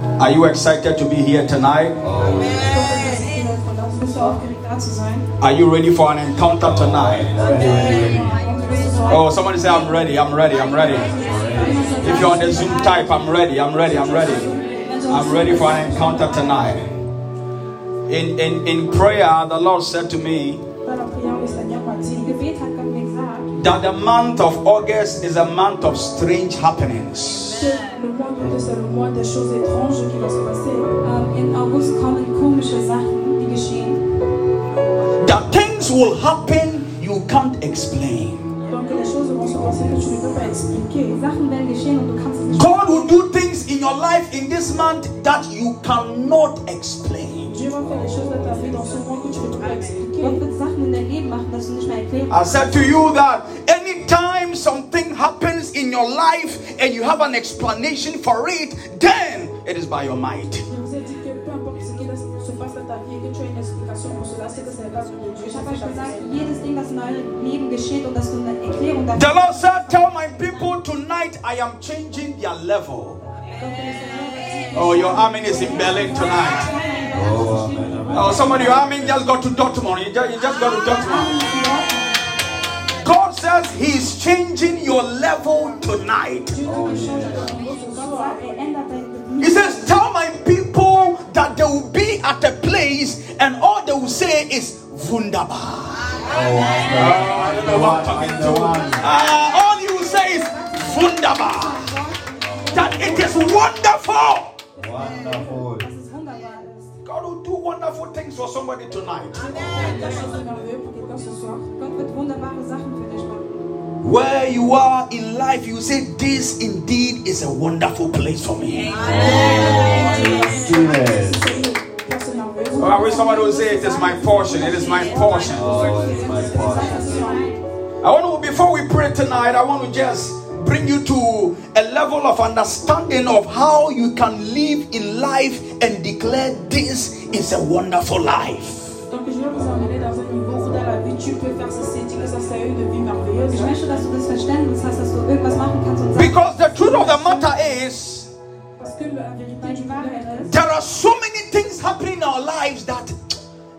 Are you excited to be here tonight? Are you ready for an encounter tonight? Oh, somebody say, I'm ready, I'm ready, I'm ready. If you're on the Zoom type, I'm ready, I'm ready, I'm ready. I'm ready for an encounter tonight. In, in, in prayer, the Lord said to me that the month of August is a month of strange happenings. le mois d'août c'est le mois des choses étranges qui vont se passer. In August kommen komische Sachen, die geschehen. That things will happen you can't explain. Donc les choses vont se passer que tu ne peux pas expliquer. Sachen werden geschehen und du kannst es nicht God will do things in your life in this month that you cannot explain. Dieu va faire des choses dans ta vie dans ce mois que tu ne peux pas expliquer. Gott wird Sachen in dein Leben machen, dass du nicht mehr erklären I said to you that anytime something happens in your life and you have an explanation for it, then it is by your might. Je vous ai dit que peu importe ce qui se passe dans ta vie et que tu as une explication pour cela, c'est que c'est la grâce de Dieu. Ich habe euch gesagt, jedes Ding, das in eurem Leben geschieht und dass du eine Erklärung The Lord said, Tell my people tonight I am changing their level. Oh, your army is in Berlin tonight. Oh, somebody, your army just got to Dortmund. You just, you just got to Dortmund. God says He's changing your level tonight. Ändert dein He says, Tell my people that they will be at a place and all they will say is Wunderbar. I don't know what I'm talking to. Ah, all you will say is Wunderbar. That it is wonderful. Wonderful. dass es wunderbar ist. God will do wonderful things for somebody tonight. quelque chose de merveilleux pour quelqu'un ce soir. Gott wird wunderbare Sachen für dich machen. Where you are in life, you say, This indeed is a wonderful place for me. Yes. Place merveilleuse. I wish somebody would say, It is my portion. It is my portion. Oh, it's my portion. I want to, before we pray tonight, I want to just bring you to a level of understanding of how you can live in life and declare this is a wonderful life. Donc je vais vous emmener dans un niveau où dans la vie tu peux faire ceci, dire que ça c'est une vie merveilleuse. Ich möchte, dass du das Verständnis hast, dass du irgendwas machen kannst und sagst, Because the truth of the matter is, Parce que la vérité du Wahrheit ist, there are so many things happening in our lives that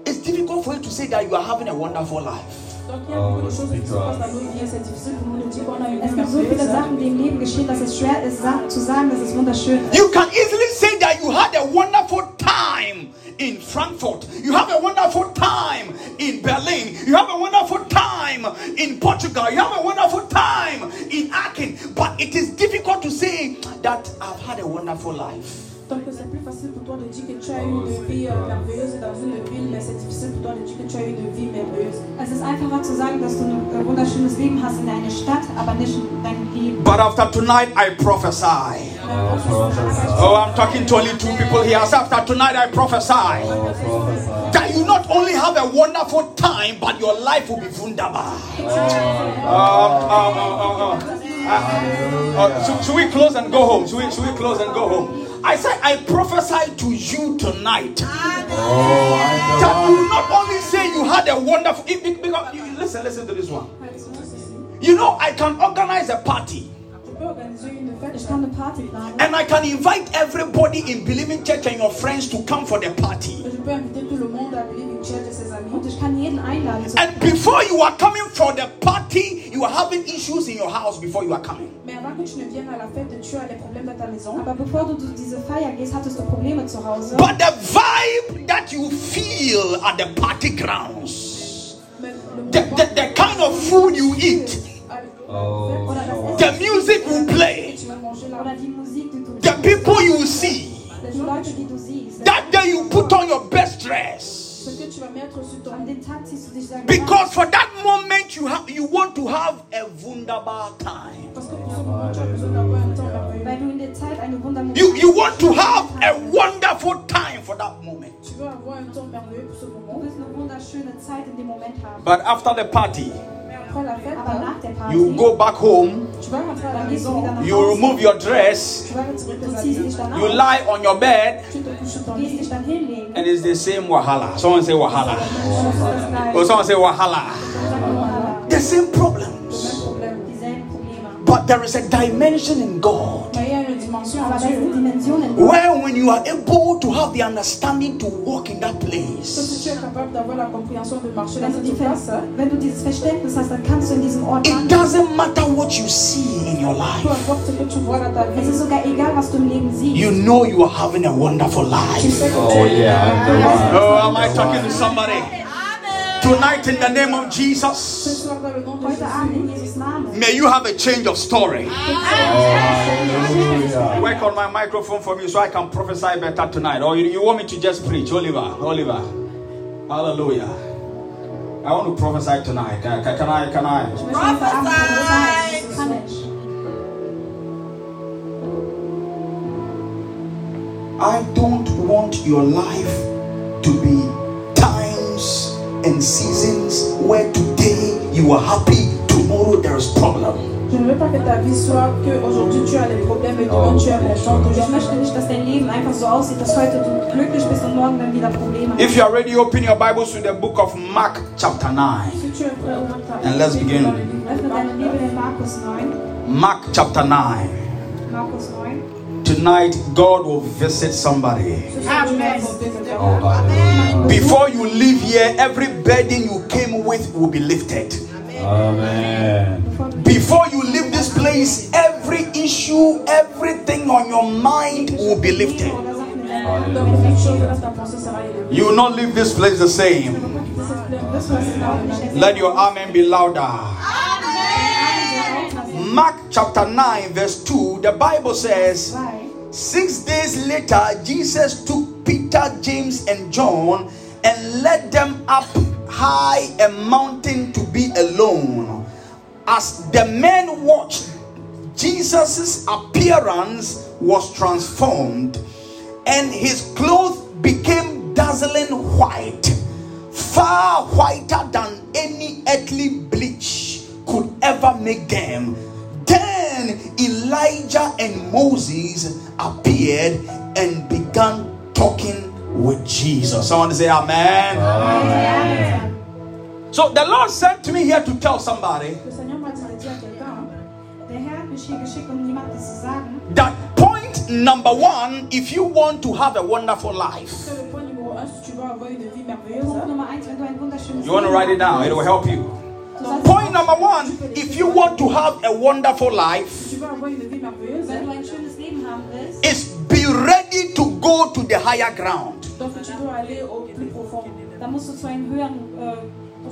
it's difficult for you to say that you are having a wonderful life. Donc il y a beaucoup de choses qui se passent dans nos vies et c'est difficile pour nous de dire qu'on a une es gibt so viele. Sachen, die im Leben geschehen, dass es schwer ist, zu sagen, dass es wunderschön ist. You can easily say that you had a wonderful time in Frankfurt. You have a wonderful time in Berlin. You have a wonderful time in Portugal. You have a wonderful time in Aachen. But it is difficult to say that I've had a wonderful life. Donc c'est plus facile pour toi de dire que tu as eu une vie merveilleuse dans une ville, mais c'est difficile pour toi de dire que tu as eu une vie merveilleuse. Es ist einfacher zu sagen, dass du ein wunderschönes Leben hast in deiner Stadt, aber nicht in deinem Leben. But after tonight, I prophesy. Oh. I'm talking to only two people here. So after tonight, I prophesy that you not only have a wonderful time, but your life will be wunderbar. Um, um, um, um, um. Uh, uh, should, should we close and go home? Should we, should we close and go home? I said, I prophesy to you tonight Oh, that you not only say you had a wonderful. it- because, you- listen, listen to this one. You know, I can organize a party Tu peux organiser une fête Ich kann eine Party and I can invite everybody in Believing Church and your friends to come for the party. et je peux inviter tout le monde à Believing Church et ses amis. und ich kann jeden einladen. Zu And before you are coming for the party, you are having issues in your house before you are coming. Mais avant que tu ne viennes à la fête, tu as des problèmes dans ta maison. aber bevor du zu dieser Feier gehst, hattest du Probleme zu Hause. But the vibe that you feel at the party grounds, the, the, the kind of food you eat, Oh, Oder das so the music you play, tu vas manger là. Oder die Musik, die du the people you see, die Leute, die du siehst. that day you put on your best dress. Because for that moment you have you want to have a wunderbar time. You you want to have a wonderful time for that moment. But after the party, Mais après la fête, Aber nach der Party, you go back home, tu vas rentrer à la dann gehst du maison. wieder nach you remove your dress, Tu vas retirer Du tes ziehst dich habits. dann you lie on your bed, Tu te couches sur ton Du gehst lit. dich dann hinlegen. and it's the same wahala. Someone say wahala. Or someone say wahala. The same problems. problème. Dieselben Probleme. But there is a dimension in God Mais il y a une dimension dimension Aber en da ist eine Dieu. Dimension in Gott. Where when you are able to have the understanding to walk in that place, si tu es capable d'avoir la compréhension de marcher Wenn dans du, die cette Ver place, wenn du dieses Verständnis hast, dann kannst du in diesem Ort it doesn't matter what you see in your life. importe ce que tu vois dans ta Es ist vie, sogar egal, was du im Leben siehst. You know you are having a wonderful life. Oh yeah, I'm. Oh, am I talking to somebody? Tonight, in the name of Jesus, soir dans le nom de Heute Abend in Jésus. Jesus Namen. may you have a change of story. Hallelujah. Work on my microphone for me so I can prophesy better tonight. Or you, you want me to just preach? Oliver, Oliver. Hallelujah. I want to prophesy tonight. Uh, can, can, can I? Can I? Ich möchte heute Abend prophezeien. Kann ich. I don't want your life to be times and seasons where today you are happy, tomorrow there is problem. Je ne veux pas que ta vie soit que aujourd'hui tu as des problèmes et demain tu es content. Oh, que Ich möchte nicht, dass dein Leben einfach so aussieht, dass heute du glücklich bist und morgen dann wieder Probleme hast. If you are ready, open your Bibles to the book of Mark, chapter 9. Si tu es prêt, ouvre ta And let's begin. dans le livre de Öffne deine Bibel in Markus 9. Mark, chapter 9. Markus 9. Tonight, God will visit somebody. Ce soir, Dieu va aborder quelqu'un. Hallelujah. Before you leave here, every burden you came with will be lifted. Amen. Before you leave this place, every issue, everything on your mind will be lifted. oder Sachen in deinem Donc, quelque chose là, ta pensée sera élevée. You will not leave this place the same. ne vas pas quitter cette place- laisse-moi cette place. Let your amen be louder. Mark chapter 9, verse 2, the Bible says, Six days later, Jesus took Peter, James, and John and led them up high a mountain to be alone. As the men watched, Jesus' appearance was transformed and his clothes became dazzling white, far whiter than any earthly bleach could ever make them. Then Elijah and Moses appeared and began talking with Jesus. Someone say, Amen. Amen. So the Lord sent me here to tell somebody Le Seigneur m'a dit de dire à quelqu'un Der Herr hat mich hier geschickt, jemandem zu sagen, that point number one, if you want to have a wonderful life, point numéro un, si tu veux avoir une vie Punkt merveilleuse, Nummer eins, wenn du ein wunderschönes you want to write it down, it will help you. Point number one, if you want to have a wonderful life, si tu veux avoir une vie merveilleuse, Wenn du ein schönes Leben haben willst, is be ready to go to the higher ground. donc tu dois aller au plus profond. dann musst euh, du zu einem höheren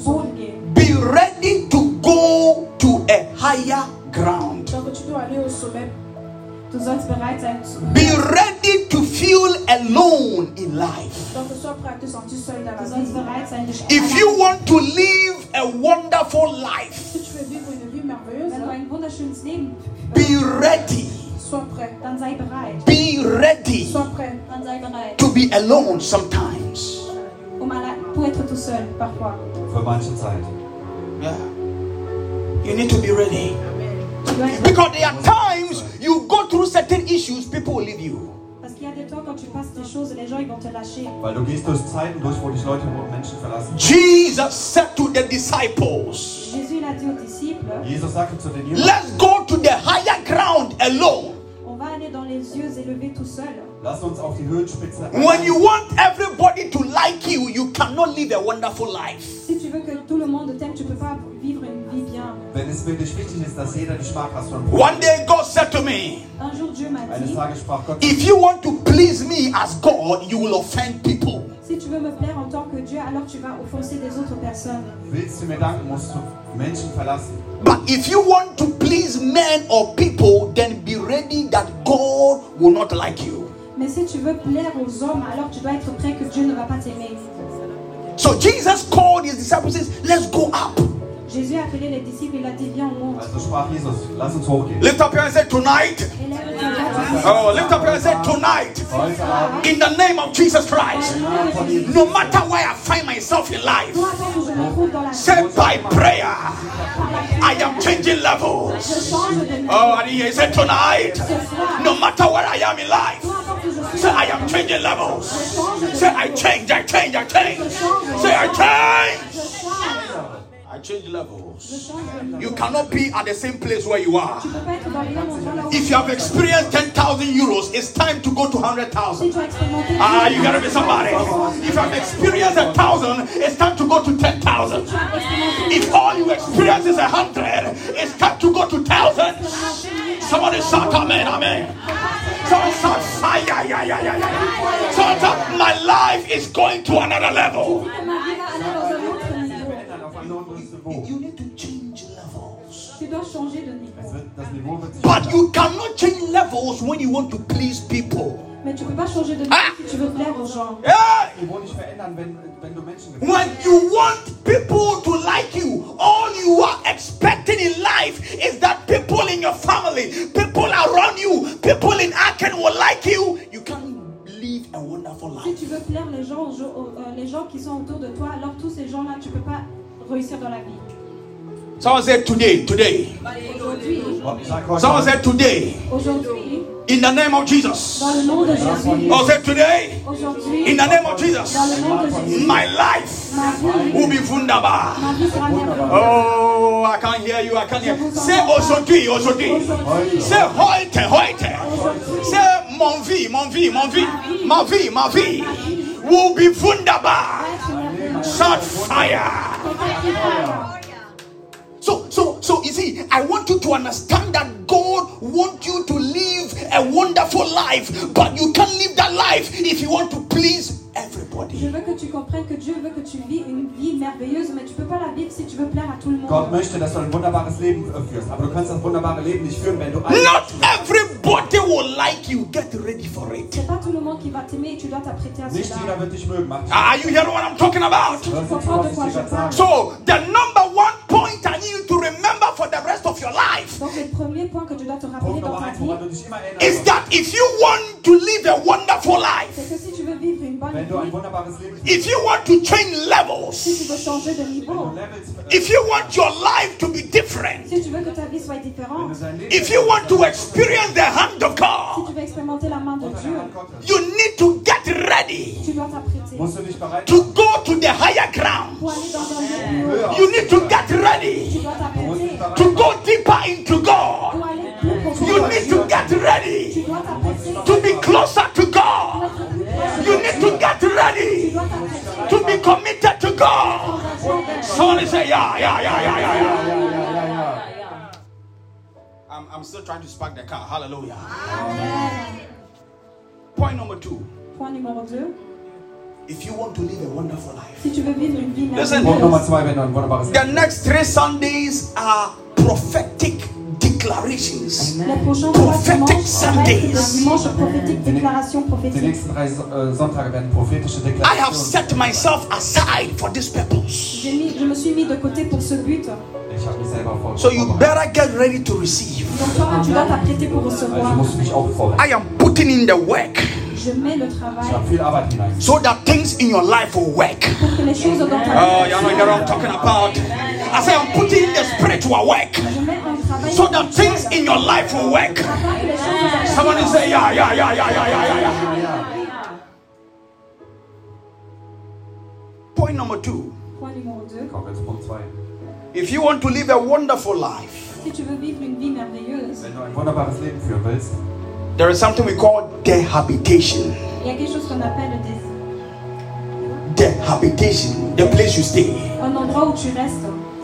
Boden gehen. Be ready to go to a higher ground. Donc tu dois aller au sommet. Du sollst bereit sein zu Be ready to feel alone in life. Donc sois prêt à te sentir seul dans Du la sollst vie. bereit sein, dich If you want to live a wonderful life, Si tu veux vivre une vie merveilleuse, Wenn du ein wunderschönes Leben be ready. Sois prêt. dann sei bereit. Be ready Sois prêt Dann sei bereit. to be alone sometimes. Allein, pour être tout seul, parfois. Für manche Zeit. Yeah. You need to be ready. Tu dois être- Because there are times you go through certain issues, people will leave you. Parce qu'il y a des temps quand tu passes des choses et les gens ils vont te lâcher. Weil du gehst durch Zeiten durch, wo dich Leute, wo Menschen verlassen. Jesus said to the disciples, Jésus il a dit disciples, Jesus sagte zu den Jüngern, Let's go to the higher ground alone. On va aller dans les yeux élevés tout seul. lass uns auf die Höhenspitze When you want everybody to like you, you cannot live a wonderful life. Si tu veux que tout le monde t'aime, tu peux pas vivre une vie bien. Wenn es wirklich wichtig ist, dass jeder dich mag, hast du ein Problem. One day God said to me, Un jour Dieu m'a Eines dit, Tages sprach Gott, If you want to please me as God, you will offend people. Si tu veux me plaire en tant que Dieu, alors tu vas offenser des autres personnes. willst du mir danken, musst du Menschen verlassen. But if you want to please men or people, then be ready that God will not like you. Mais si tu veux plaire aux hommes, alors tu dois être prêt que Dieu ne va pas t'aimer. So Jesus called his disciples and says, Let's go up. Jésus a appelé les disciples, il a dit viens on monte. Also sprach Jesus, lass uns hochgehen. Lift up your hands and say, Tonight. Oh, lift up and say, Tonight. In the name of Jesus Christ. No matter where I find myself in life, say by prayer, I am changing levels. Oh, and he said, Tonight, no matter where I am in life, say, I am changing levels. Say, I change, I change, I. Change. Say, I change. I change levels. change de niveau. You cannot be at the same place where you are. Tu peux pas être dans le même endroit là où If you have experienced 10,000 euros, it's time to go to Si 100,000. tu as Ah, you gotta be somebody. If you have experienced a thousand, it's time to go to 10,000. tu If all you experience is a hundred, it's time to go to thousands. Somebody shout amen, amen. Someone shout fire, yeah, yeah, yeah, yeah. Someone shout, my life is going to another level. Niveau. You need to change levels. Tu dois changer de niveau. But you cannot change levels when you want to please people. Mais tu peux pas changer de niveau Ah! si tu veux plaire aux gens. Yeah. gefällst. When you want people to like you, all you are expecting in life is that people in your family, people around you, people in Aken will like you. You can't live a wonderful Si life. tu veux plaire les gens, aux- aux- euh, les gens qui sont autour de toi, alors tous ces gens-là, tu peux pas réussir dans la vie. Someone said today, today. Someone said today. aujourd'hui, In the name of Jesus. dans le nom de Jésus, Oh, say today. aujourd'hui, In the name of Jesus. dans le nom de Jésus, My life will be wunderbar. Oh, I can't hear you. I can't hear. Say aujourd'hui, aujourd'hui. Aujourd'hui, Say heute, heute. Say mon vie, mon vie, mon vie. Ma vie, ma vie will be wunderbar. Shout fire. So, so, so you see, I want you to understand that God wants you to live a wonderful life, but you can't live that life if you want to please Je everybody. veux que tu comprennes que Dieu veut que tu vis une vie merveilleuse, mais tu peux pas la vivre si tu veux plaire à tout le Gott monde. möchte, dass du ein wunderbares Leben führst. Aber du kannst das wunderbare Leben nicht führen, wenn du Not Menschen- everybody will like you. Get ready for it. C'est pas tout le monde qui va t'aimer et tu dois t'apprêter à Nicht cela. jeder wird dich mögen. Mach dich. Are you hearing what I'm talking about? Tu comprends de quoi je parle? So, the number one point I need you to remember for the rest of your life. Is that if you want to live a wonderful life, if you want to change levels, if you want your life to be different, if you want to experience the hand of God, you need to get ready to go to the higher ground. You need to get ready to go deeper into God. You need to get ready to be closer to God. être plus proche. You need to get ready to be committed to God. pour être Somebody say, yeah, yeah, yeah, yeah, yeah, yeah. I'm, I'm still trying to spark the car. Hallelujah. Point number two. Point number 2. If you want to live a wonderful life, Si tu veux vivre une vie Listen. Punkt Nummer merveilleuse, 2, wenn du ein wunderbares the next three Sundays are prophetic declarations. Prophetic Sundays. I have set myself aside for this purpose. Je me suis mis de côté pour ce but. So you better get ready to receive. Donc toi, tu dois t'apprêter pour recevoir. I am putting in the work Je mets le travail so that things in your life will work. pour que les choses dans ta Oh, vie. you know what I'm talking about. I say, I'm putting the spirit to work so that things in your life will work. Somebody say, Yeah, yeah, yeah, yeah, yeah, yeah, yeah. yeah. Point number two. If you want to live a wonderful life, there is something we call dehabitation. habitation, the place you stay.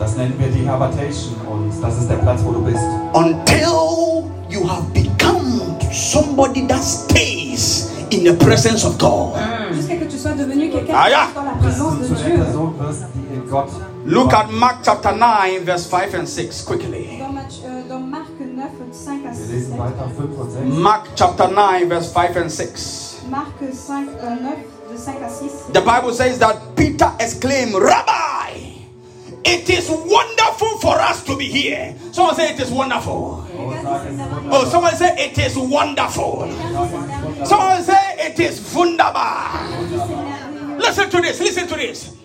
Un endroit où tu restes das nennen wir die Habitation und das ist der Platz, wo du bist. Until you have become somebody that stays in the presence of God. jusqu'à que tu sois devenu quelqu'un Ah, ja. dans la présence de Dieu. Person wirst, die in Gott Look at Mark chapter 9, verse 5 and 6 quickly. Dans, Matthieu- dans Marc 9, 5 à Wir 6. lesen weiter 5 und 6. Mark chapter 9, verse 5 and 6. Marc 5, euh, 9, de 5 à 6. The Bible says that Peter exclaimed, Rabbi, it is wonderful for us to be here. Someone say it is wonderful. Oh, someone say it is wonderful. Someone say it is wunderbar. Listen to this, listen to this.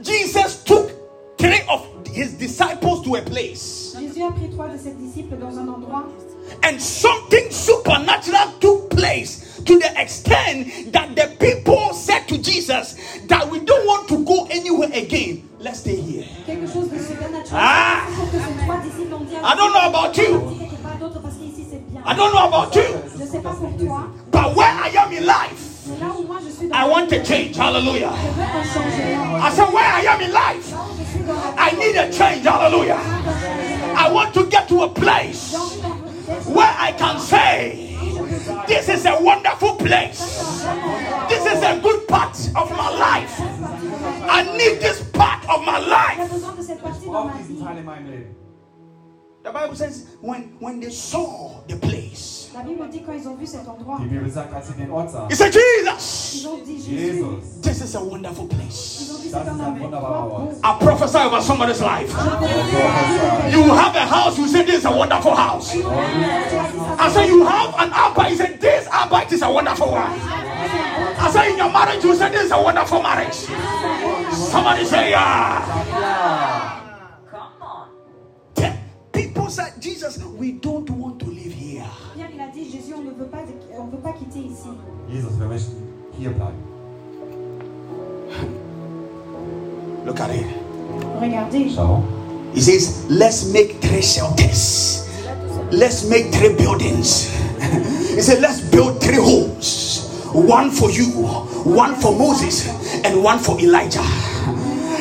Jesus took three of his disciples to a place, and something supernatural took place to the extent that the people said to Jesus that we don't want to go anywhere again. Let's stay here. Ah, I don't know about you. I don't know about you. But where I am in life, I want a change. Hallelujah. I said, Where I am in life, I need a change. Hallelujah. I want to get to a place where I can say, This is a wonderful place. This is a good part of my life. I need this part of my life. The Bible says, when, when they saw the place, La Bible dit quand ils ont vu cet endroit, Die Bibel sagt, als sie den Ort sahen, he said, Jesus, ils ont dit Jésus. Jesus, this is a wonderful place. Ils ont dit das ist un ein wunderbarer endroit. Ort. I prophesy over somebody's life. Je You have a house, you say, This is a wonderful house. I say, You have an Arbeit, you say, This Arbeit is a wonderful one. I say, In your marriage, you say, This is a wonderful marriage. Somebody say, Yeah. Te- People said, Jesus, we don't want to live here. Pierre, il a dit Jésus, on ne veut pas, on veut pas quitter ici. Jesus, wir möchten hier bleiben. Look at it. Regardez, Schau. He says, Let's make three shelters. Let's make three buildings. he said, Let's build three homes one for you, one for Moses, and one for Elijah.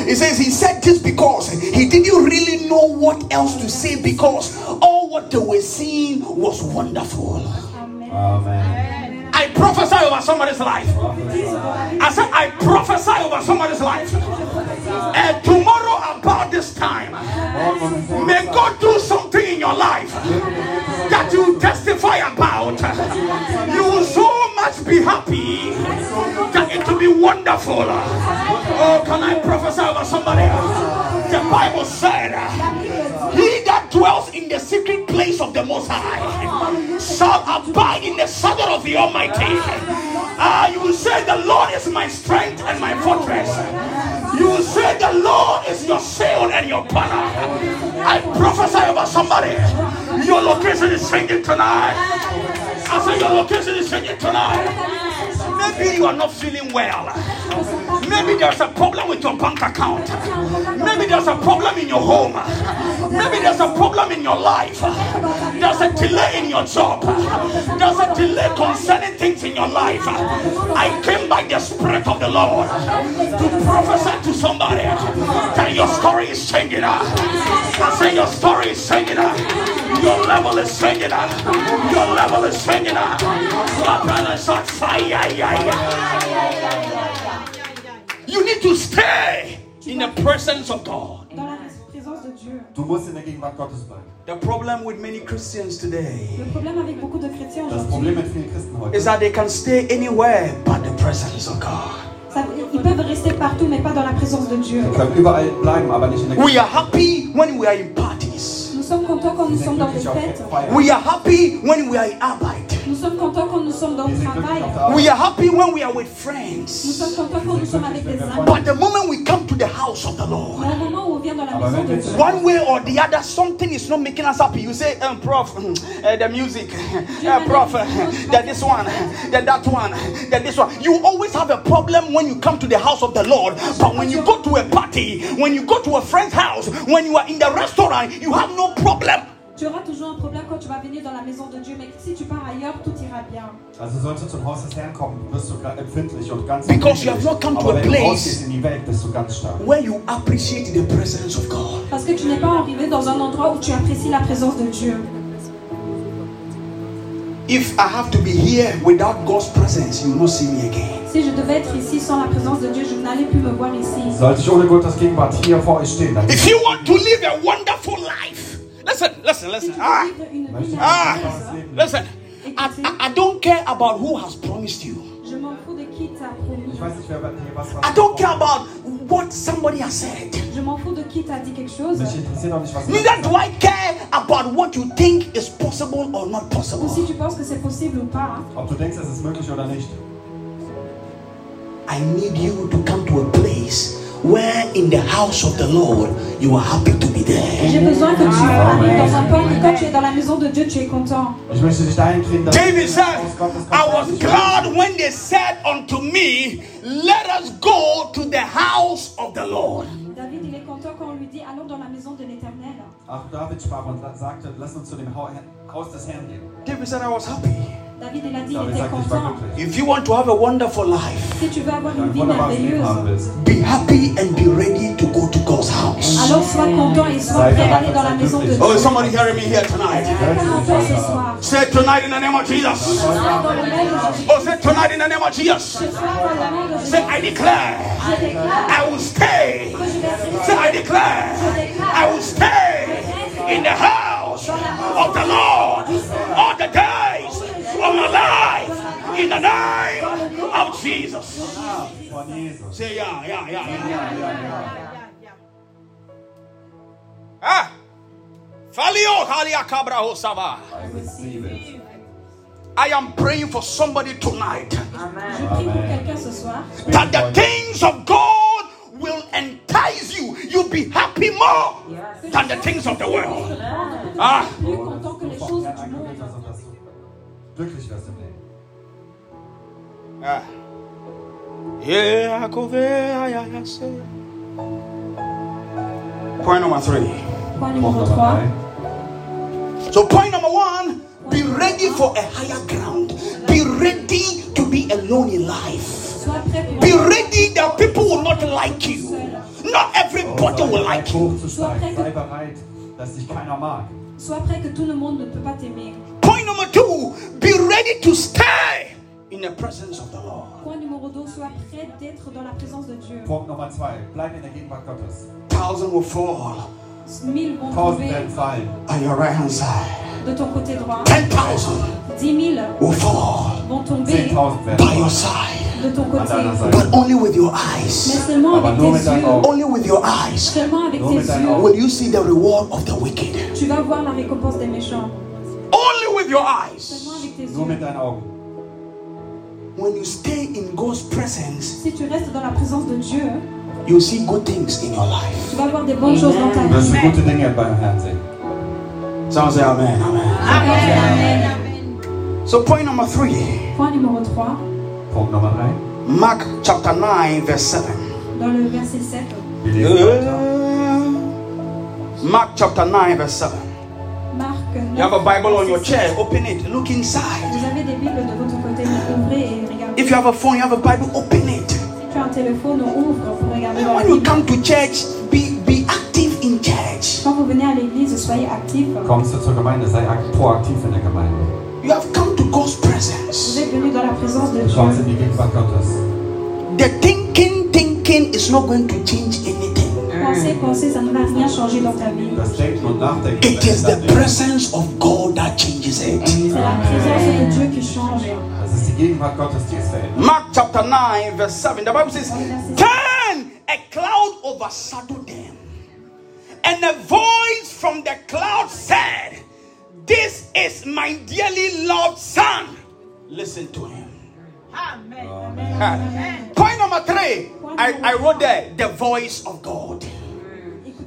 He says, He said this because he didn't really know what else to say because all what they were seeing was wonderful. Amen. Amen. I prophesy over somebody's life. I said, I prophesy over somebody's life. And tomorrow, about this time, may God do something in your life that you testify about. You will so much be happy that it will be wonderful. Oh, can I prophesy over somebody? The Bible said, He dwells in the secret place of the Most High shall abide in the shadow of the Almighty. Ah, you will say, The Lord is my strength and my fortress. You will say, The Lord is your shield and your banner. I prophesy over somebody. Your location is changing tonight. I say, Your location is changing tonight. Maybe you are not feeling well. Maybe there's a problem with your bank account. Maybe there's a problem in your home. Maybe there's a problem in your life. There's a delay in your job. There's a delay concerning things in your life. I came by the Spirit of the Lord to prophesy to somebody that your story is changing. I say your story is changing. Your level is changing. Your level is changing. Clap and shout fire. You need to stay in the presence of God. Dans la présence de Dieu. Du musst in der Gegenwart Gottes bleiben. The problem with many Christians today Le problème avec beaucoup de chrétiens Das Problem aujourd'hui, mit vielen Christen is that they can stay anywhere but the presence of God. ça- ils peuvent rester partout, mais pas dans la présence de Dieu. Wir können überall bleiben, aber nicht in der We are happy when we are in parties. Nous sommes contents quand nous sommes dans auf fêtes. We are happy when we are in Arbeit. Nous sommes contents quand nous sommes dans le travail. glücklich auf der Arbeit. We are happy when we are with Nous friends. sommes contents quand nous sommes avec des amis. But the moment we come to the house of the Lord, Mais au moment où on vient dans la maison de Dieu, one way or the other, something is not making us happy. You say, um, Prof, uh, the music, uh, Prof, uh, then this one, then that one, then this one. You always have a problem when you come to the house of the Lord. But when you go to a party, when you go to a friend's house, when you are in the restaurant, you have no problem. Tu auras toujours un problème quand tu vas venir dans la maison de Dieu. Mais si tu pars ailleurs, tout ira bien. Also sollte zum Haus des Herrn kommen, wirst du gra- empfindlich und ganz Because you have empfindlich. not come to Aber a wenn du place- rausgehst in die Welt, bist du ganz stark. Where you appreciate the presence of God. Parce que tu n'es pas arrivé dans un endroit où tu apprécies la présence de Dieu. If I have to be here without God's presence, you will not see me again. Si je devais être ici sans la présence de Dieu, je n'allais plus me voir ici. Sollte ich ohne Gottes Gegenwart hier vor euch stehen, dann If you want to live a wonderful life, listen, listen, listen. Ah, veux vivre une vie ah, listen. I, I, I don't care about who has promised you. je m'en fous de qui t'a promis. Ich weiß nicht, wer hier was I don't care about what somebody has said. Je m'en fous de qui t'a dit quelque chose. Mich interessiert auch nicht, was Neither do I care about what you think is possible or not Ou si possible. tu penses que c'est possible ou pas. Ob du denkst, es ist möglich oder nicht. I need you to come to a place where in the house of the Lord you are happy to be there. J'ai besoin que tu arrives dans un point où quand tu es dans la maison de Dieu, tu es content. Ich möchte dich dahin kriegen, dass David du said, I was glad when they said unto me, Let us go to the house of the Lord. David, il est content quand on lui dit allons dans la maison de l'Éternel. Auch David sprach und sagte, lass uns zu dem Haus des Herrn gehen. David said, I was happy. David, il a dit, il David était sagte, ich war content. glücklich. If you want to have a wonderful life, Si tu veux avoir Wenn du une ein vie wunderbares Leben haben merveilleuse, willst, be happy and be ready to go to God's house. alors sois content et sois Sei prêt à bereit aller und dans la sei maison de glücklich. Dieu. Oh, is somebody hearing me here tonight? Quelqu'un entend ce soir. Say tonight in the name of Jesus. Sois dans le nom de Jésus. Oh, say tonight in the name of Jesus. Ce soir, dans le nom de Jésus. Say, I declare, Je déclare I will stay. que je vais rester Say, I declare, I will stay in the house of the Lord all the days of my life in the name of Jesus. Say, yeah, yeah, yeah, yeah. Ah. I receive it. I am praying for somebody tonight soir that the things of God will entice you. You'll be happy more than the things of the world. Ah, glücklich wirst im Leben. ah. Yeah, I go there, yeah, yeah, say. Point number three. Point Punkt Nummer 3. So, point number one be ready for a higher ground. Be ready to be alone in life. Sois prêt pour Be ready that people will not like you. Not everybody will like you. hochzusteigen. Sei bereit, dass dich. Sois prêt que tout le monde ne peut pas t'aimer. Point number two be ready to stay in the presence of the Lord. Point numéro 2. Sois prêt d'être dans la présence de Dieu. Punkt Nummer zwei. Bleib in der Gegenwart Gottes. Thousand will fall Mille vont Tausend tomber werden fallen. on your right hand side. de ton côté droit. Ten thousand Dix mille will fall vont tomber 10.000 werden by your fallen. side. de ton An côté. deiner Seite. But only with your Mais eyes. seulement Aber avec nur tes deinen yeux. Augen. Only with your eyes Seulement avec Nur tes mit deinen yeux. Will you see the reward of the wicked? Tu vas voir la récompense des méchants. Only with your eyes. Nur mit deinen Augen. When you stay in God's presence, Si tu restes dans la présence de Dieu, you see good things in your life. tu vas voir des bonnes choses dans ta Du wirst vie. du gute Dinge beim Herrn sehen. Someone say amen, amen. Amen. So point number three, Point numéro 3, Punkt Nummer drei. Mark chapter 9, verse 7. dans le verset 7. Wir lesen weiter. Mark chapter 9, verse 7. Marc 9. You have a Bible on your chair, open it, look inside. Vous avez des Bibles de votre côté, ouvrez et regardez. If you have a phone, you have a Bible, open it. Si tu as un téléphone, ouvre pour regarder dans la When you come to church, be, be active in church. Quand vous venez à l'église, soyez actifs. Kommst du zur Gemeinde, sei ak- proaktiv in der Gemeinde. You have come to God's Vous presence. êtes venus dans la présence de Du kommst in Dieu. die Gegenwart Gottes. The thinking, thinking is not going to change anything. Penser, penser, ça ne va rien changer dans ta vie. Das Denken und Nachdenken It is the presence of God that changes it. C'est la présence de Dieu qui change. Das ist die Gegenwart Gottes, die es verändert. Mark chapter 9, verse 7. The Bible says, Then a cloud overshadowed them, and a voice from the cloud said, This is my dearly loved son. Listen to him. Amen. Point number three. I, I wrote there the voice of God.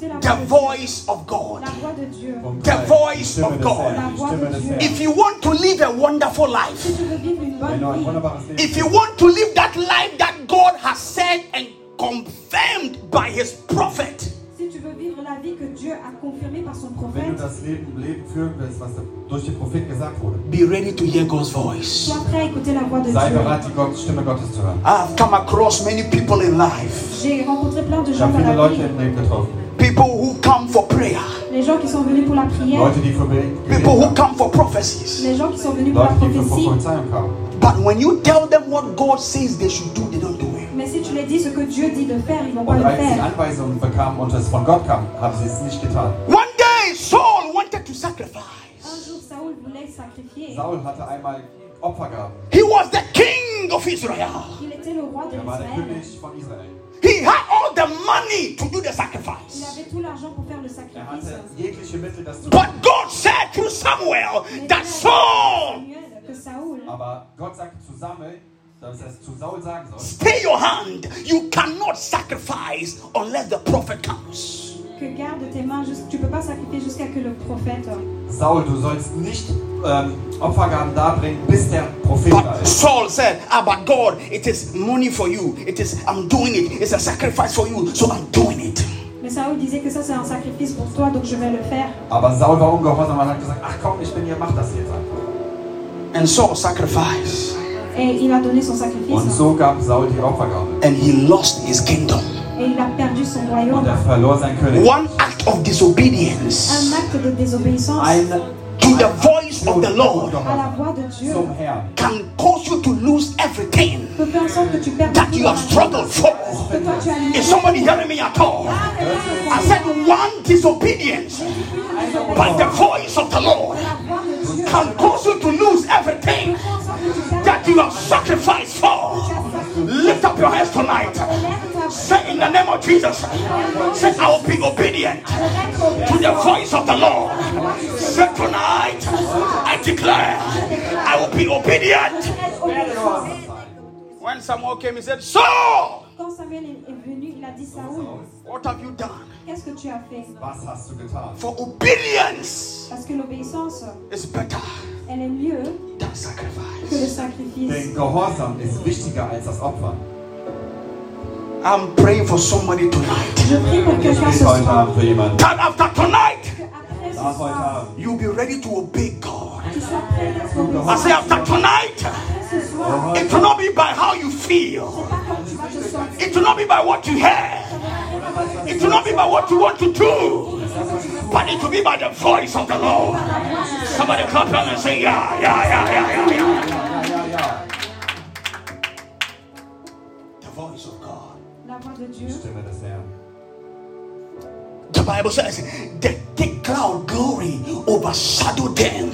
Écoutez la The voice of God. La voix de Dieu. Punkt The voice of God. Herrn. Die Stimme des Herrn. If you want to live a wonderful life, Si tu veux vivre une Wenn du ein bonne vie, wunderbares Leben if you want to live that life that God has said and confirmed by his prophet, si tu veux vivre la vie que Dieu a confirmée par son Wenn du das Leben, Leben führen was durch den Prophet gesagt wurde, be ready to hear God's voice. sois prêt à écouter la voix de sei Dieu. bereit, die Gott, Stimme Gottes zu hören. I've come across many people in life, J'ai rencontré plein de Ich gens habe dans viele la Leute vie. im Leben getroffen. People who come for prayer, Les gens qui sont venus pour la prière, people who come for prophecies. les gens qui sont venus pour la prophétie. But when you tell them what God says they should do, they don't do it. Mais si tu les dis ce que Dieu dit de faire, ils vont pas le als sie faire. Anweisungen bekamen und es von Gott kam, haben sie es nicht getan. One day, Saul wanted to Un sacrifice. jour, Saoul voulait sacrifier. Saul hatte einmal Opfergaben. He was the king of Israel. Il était le roi de Er war der l'Israël. König von Israel. He had all the money to do the sacrifice. Il sacrifice. avait tout l'argent pour faire le sacrifice. hatte jegliche Mittel, das zu But. God said through Samuel that Dieu a dit à Saul, Samuel que Saoul, Aber Gott sagte zu Samuel, dass er zu Saul sagen soll. stay your hand. You cannot sacrifice unless the prophet comes. Que garde tes mains, tu peux pas sacrifier jusqu'à que le prophète. Saul, du sollst nicht ähm, Opfergaben darbringen, bis der Prophet da But ist. Saul said, Ah, but God, it is money for you. It is, I'm doing it. It's a sacrifice for you. So I'm doing it. Mais Saül disait que ça c'est un sacrifice pour toi, donc je vais le faire. Aber Saul war ungehorsam und hat gesagt, ach komm, ich bin hier, mach das jetzt einfach. And Saul sacrificed. Et il a donné son sacrifice. Und so gab Saul die Opfergabe. And he lost his kingdom. Et il a perdu son Und er verlor sein König. One act of disobedience Un acte de désobéissance Ein to the voice of the Lord à la voix de Dieu zum Herrn. can cause you to lose everything peut faire en sorte que tu perdes that you have struggled for. que toi tu as lutté. Is somebody hearing me at all? I said one disobedience by the voice of the Lord La voix de Dieu can cause you to lose everything fait en sorte que tu perdes that you have sacrificed for. Lift up your hands tonight. Say in the name of Jesus, say I will be obedient to the voice of the Lord. Say tonight, I declare I will be obedient. When Samuel came, he said, Saul, Quand Samuel est venu, il a dit Saoul, what have you done? qu'est-ce que tu as fait? For obedience Parce que l'obéissance, is better elle est mieux than que sacrifice. le sacrifice. Denn Gehorsam ist wichtiger als das Opfer. I'm praying for somebody tonight. Je prie pour Ich quelqu'un bete ce heute soir. Abend für jemanden. That after tonight, que Après ce Nach heute soir, Abend. you'll be ready to obey God. tu sois prêt à obéir. I say after tonight, Après ce soir, it will not be by how you feel. c'est pas comme tu vas te sentir. It will not be by what you hear. It will not be by what you want to do. But it will be by the voice of the Lord. Somebody clap hand and say, yeah, yeah, yeah, yeah, yeah, yeah. Dieu. Stimme des Herrn. The Bible says the thick cloud glory overshadowed them,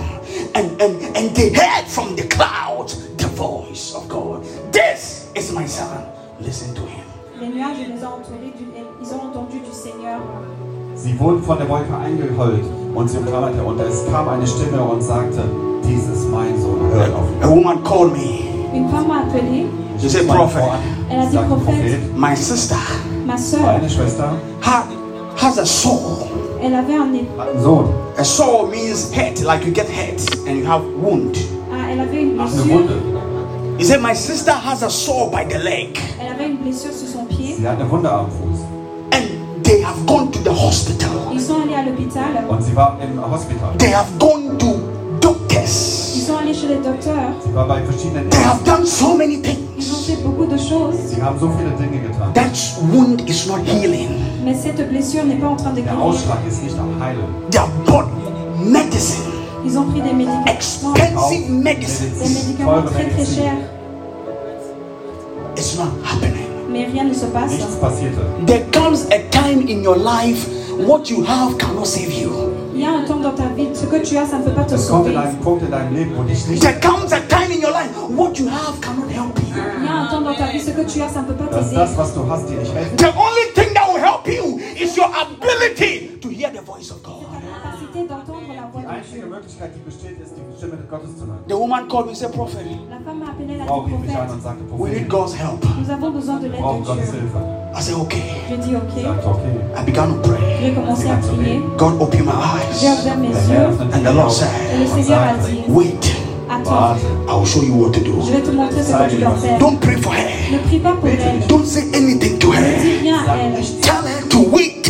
and, and, and they heard from the cloud the voice of God. This is my son. Listen to him. Les nuages les ont entourés, du- ils ont entendu du Seigneur. Sie wurden von der Wolke eingeheult und sie umklammerte. Und es kam eine Stimme und sagte, dies ist mein Sohn, hört auf ihn. A woman called me. Une femme m'a appelé, She said, Mein Prophet, Elle a dit, sagt der Prophet. my sister ma soeur, ha, has a soul. elle avait un, é- hat einen Sohn, A sore means hurt, like you get hurt and you have wound. ah, elle avait une blessure. He said, My sister has a sore by the leg, Elle avait une blessure sur son pied. Sie hat eine Wunde am Fuß. and they have gone to the hospital. Ils sont allés à l'hôpital. Und sie war im Hospital. They have gone to Ils sont allés chez les docteurs. Sie war bei verschiedenen They have done so many Ils things. ont fait beaucoup de choses. Sie haben so viele Dinge getan. That wound is not healing. Mais cette blessure n'est pas en train de Der guérir. Ausschlag ist nicht am Heilen. They have bought medicine, Ils ont pris des médicaments. expensive Des medicine. médicaments très très chers. It's not happening. Mais rien ne se passe. Nichts passierte. There comes a time in your life, what you have cannot save you. Il y a un temps dans ta vie, ce que tu as, ça ne peut pas te sauver. in einen Punkt in deinem Leben, wo dich nicht. There comes a time in your life, what you have cannot help you. Il y a un temps dans ta vie, ce que tu as, ça ne peut pas t'aider. das, was du hast, dir nicht helfen. The only thing that will help you is your ability to hear the voice of God. The woman called me and said, Prophet, La femme m'a appelé, elle a Frau dit rief mich an prophète. und sagte, we need God's help. Nous avons besoin de wir l'aide brauchen de Gottes Dieu. Hilfe. I said, okay. J'ai dit ok. Ich sagte, okay. I began to pray. J'ai commencé à prier. God opened my eyes. ouvert mes Der Herr yeux. öffnete And the Lord said, Et le und Seigneur a sagte, dit Wait, I will show you what to do. vais te montrer ce que tu dois faire. Don't pray for her. Ne prie pas pour elle. Don't say anything to her. rien à sag elle. nicht, Tell her to wait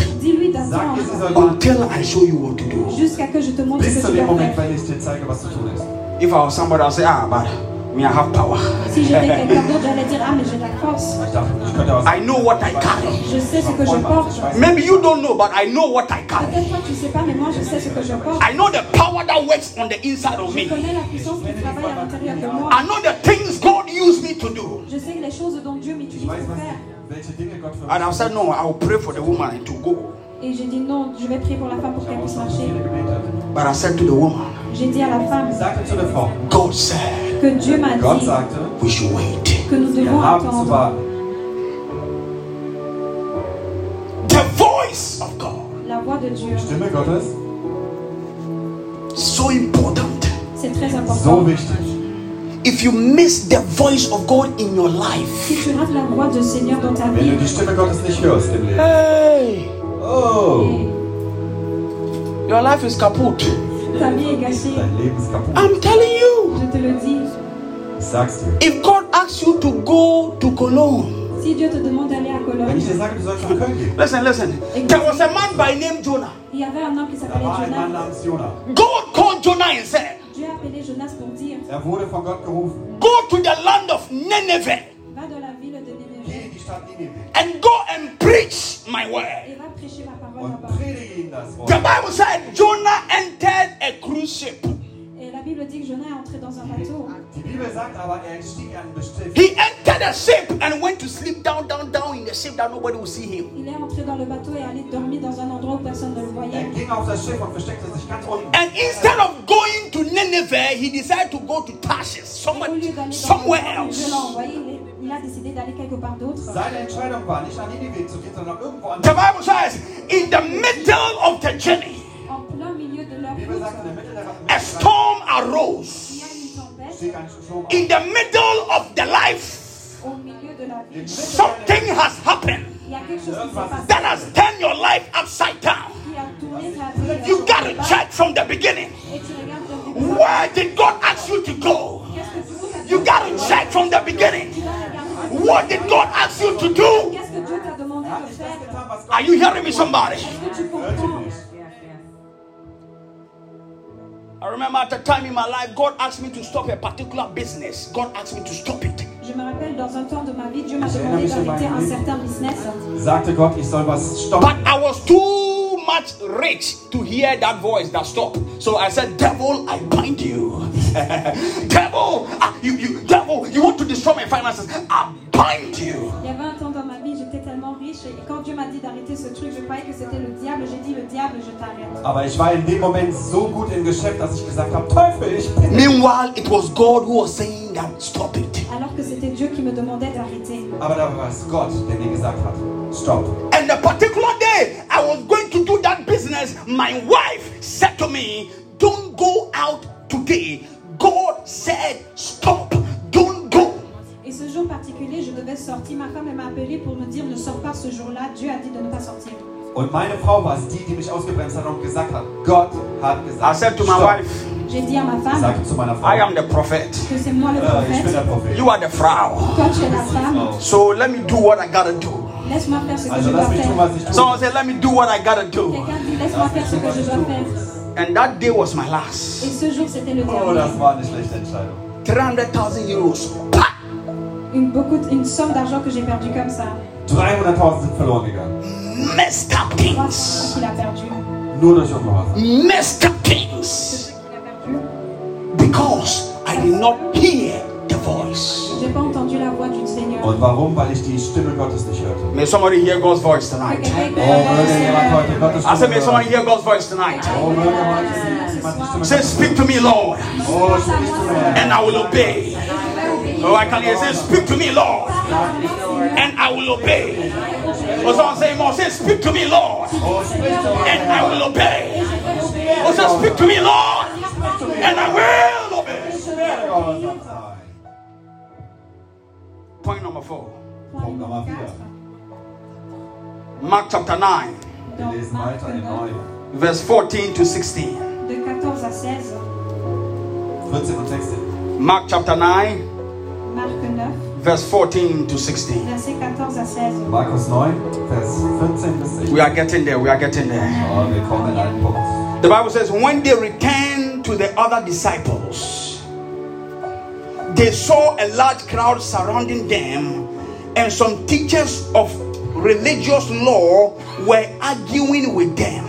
until I show you what to do. jusqu'à que je te montre ce que tu dois faire. wenn ich dir zeige, was zu tun ist. If I was somebody, I'll say, ah, but me, I have power. Si j'étais quelqu'un d'autre, dire Ah, mais j'ai la force. Ich dachte, ich könnte was. I know what I carry. Je sais ce que je porte. Maybe you don't know, but I know what I carry. Peut-être toi tu sais pas, mais moi je sais ce que je porte. I know the power that works on the inside of Je me. connais la puissance qui travaille à l'intérieur de moi. I know the things God used me to do. Je sais les choses dont Dieu m'utilise Ich pour faire. welche Dinge Gott für And I said, no, I will pray for the woman to go. Et j'ai dit non, je vais prier pour la femme pour qu'elle puisse marcher. But I said to the woman, J'ai dit à la femme God said que Dieu m'a dit we should wait. que nous devons attendre. The voice of God. La voix de Dieu, So important. c'est très so important. wichtig. If you miss the voice of God in your life, Si tu rates la voix du Seigneur dans ta Wenn du vie, die Stimme Gottes nicht hörst im Leben. hey, Oh, your life is kaput. ta vie est gâchée. dein Leben ist kaputt. I'm telling you. Je te le dis. Ich sag's dir. If God asks you to go to Cologne, Si Dieu te demande d'aller à Cologne, ich dir sage, du sollst nach Köln gehen, Listen, listen. There was a man by name Jonah. il y avait un homme qui s'appelait war ein Mann Jonas. namens Jonah. God called Jonah and said, Dieu a appelé Jonas pour dire Er wurde von Gott gerufen. Go to the land of Nineveh Va dans la ville de and go and preach my word. The. Bible said Jonah entered a cruise ship. Et la Bible dit que Jonas est entré dans un bateau. Die Bibel sagt aber, stieg an ein Schiff. He entered a ship and went to sleep down, down, down in the ship that nobody would see him. Il est entré dans le bateau et allé dormir dans un endroit où personne ne le voyait. ging auf das Schiff und versteckte sich ganz unten. And instead of going to Nineveh, he decided to go to Tarshish, Et somewhere, somewhere else. Envoyé, il, a décidé d'aller quelque part d'autre. Seine Entscheidung war, nicht nach Nineveh zu gehen, sondern irgendwo The. Bible says, in the middle of the journey, En plein milieu de leur route, sagt, in der Mitte der a storm arose. il y a une tempête. stieg ein Sturm auf. In the middle of the life, Au milieu de la ville, something has happened il y a quelque chose qui s'est passé that has turned your life upside down. qui a tourné ta vie. You got to check from the beginning. Et tu regardes. Where did God ask you to go? Qu'est-ce que tu veux You got to check from the beginning. Tu dois regarder. What did God ask you to do? Qu'est-ce que Dieu t'a demandé hat de nicht das faire getan, was Are you hearing me, somebody? Est-ce que tu hörte comprends nicht. I remember at a time in my life, God asked me to stop a particular business. God asked me to stop it. Je me rappelle dans un temps de ma vie, Dieu m'a demandé d'arrêter un certain business. Sagte Gott, ich soll was stoppen. But I was too much rich to hear that voice that stop. So I said, Devil, I bind you. devil, ah, you, you, devil, you want to destroy my finances. I bind you. Il y avait un temps dans ma vie, j'étais tellement riche et quand Dieu m'a dit d'arrêter ce truc, je croyais que c'était le diable. J'ai dit le diable, je t'arrête. Aber ich war in dem Moment so gut im Geschäft, dass ich gesagt habe, Teufel, ich bin Meanwhile, it was God who was saying that stop it. Alors que c'était Dieu qui me demandait d'arrêter. Aber da war es Gott, der mir gesagt hat, stopp. And the particular day I was going to do that business, my wife said to me, Don't go out today. God said, Stop, don't go. Et ce jour particulier, je devais sortir. Ma femme m'a appelé pour me dire ne sors pas ce jour-là. Dieu a dit de ne pas sortir. Und meine Frau war es die, die mich ausgebremst hat und gesagt hat, Gott hat I gesagt, said to my wife, J'ai dit à ma Ich femme sagte zu meiner Frau, I am the prophet. que c'est moi le äh, ich bin der prophète. Prophet. You are the Frau. Toi, tu es la femme. So let me do what I gotta do. Laisse-moi faire ce que Also je lass dois mich tun, faire. was ich tue. Someone said, Let me do what I gotta do. Quelqu'un dit laisse-moi faire ce que je dois faire. And that day was my Et last. ce jour, c'était le Oh, dernier. war eine schlechte Entscheidung. 300,000 euros. Une, beaucoup, une somme d'argent que j'ai perdue comme ça. 300.000 sind verloren gegangen. Messed up 300 things. qu'il a perdu. Nur durch Ungehorsam. Messed up things. Ce qu'il a perdu. Because I did not hear voice. J'ai pas entendu la voix du Seigneur. Und warum? Weil ich die Stimme Gottes nicht hörte. May somebody hear God's voice Que tonight. quelqu'un écoute Oh, la voix du möge jemand heute Seigneur. Gottes I said, Stimme May somebody hören. hear God's voice tonight. Oh, möge heute jemand die Stimme Say, Gottes Speak to me, Lord, Oh, sprich zu mir. and I will obey. Oh, I can hear say, Speak to me, Lord, and I will obey. Or someone say more, say, Speak to me, Lord, Oh, sprich zu mir. and I will obey. Or say, Speak to me, Lord, and I will obey. Werde gehorsam sein. Point number four Punkt Nummer 4. Mark chapter 9, Wir lesen weiter in 9, 9, verse 14 to 16. de 14 à 16. 14 und 16. Mark chapter 9, Marc 9, verse 14 to 16. versets 14 à 16. Markus 9, Vers 14 bis 16. We are getting there, we are getting there. Oh, wir kommen in einen Punkt. The Bible says, when they returned to the other disciples, they saw a large crowd surrounding them, and some teachers of religious law were arguing with them.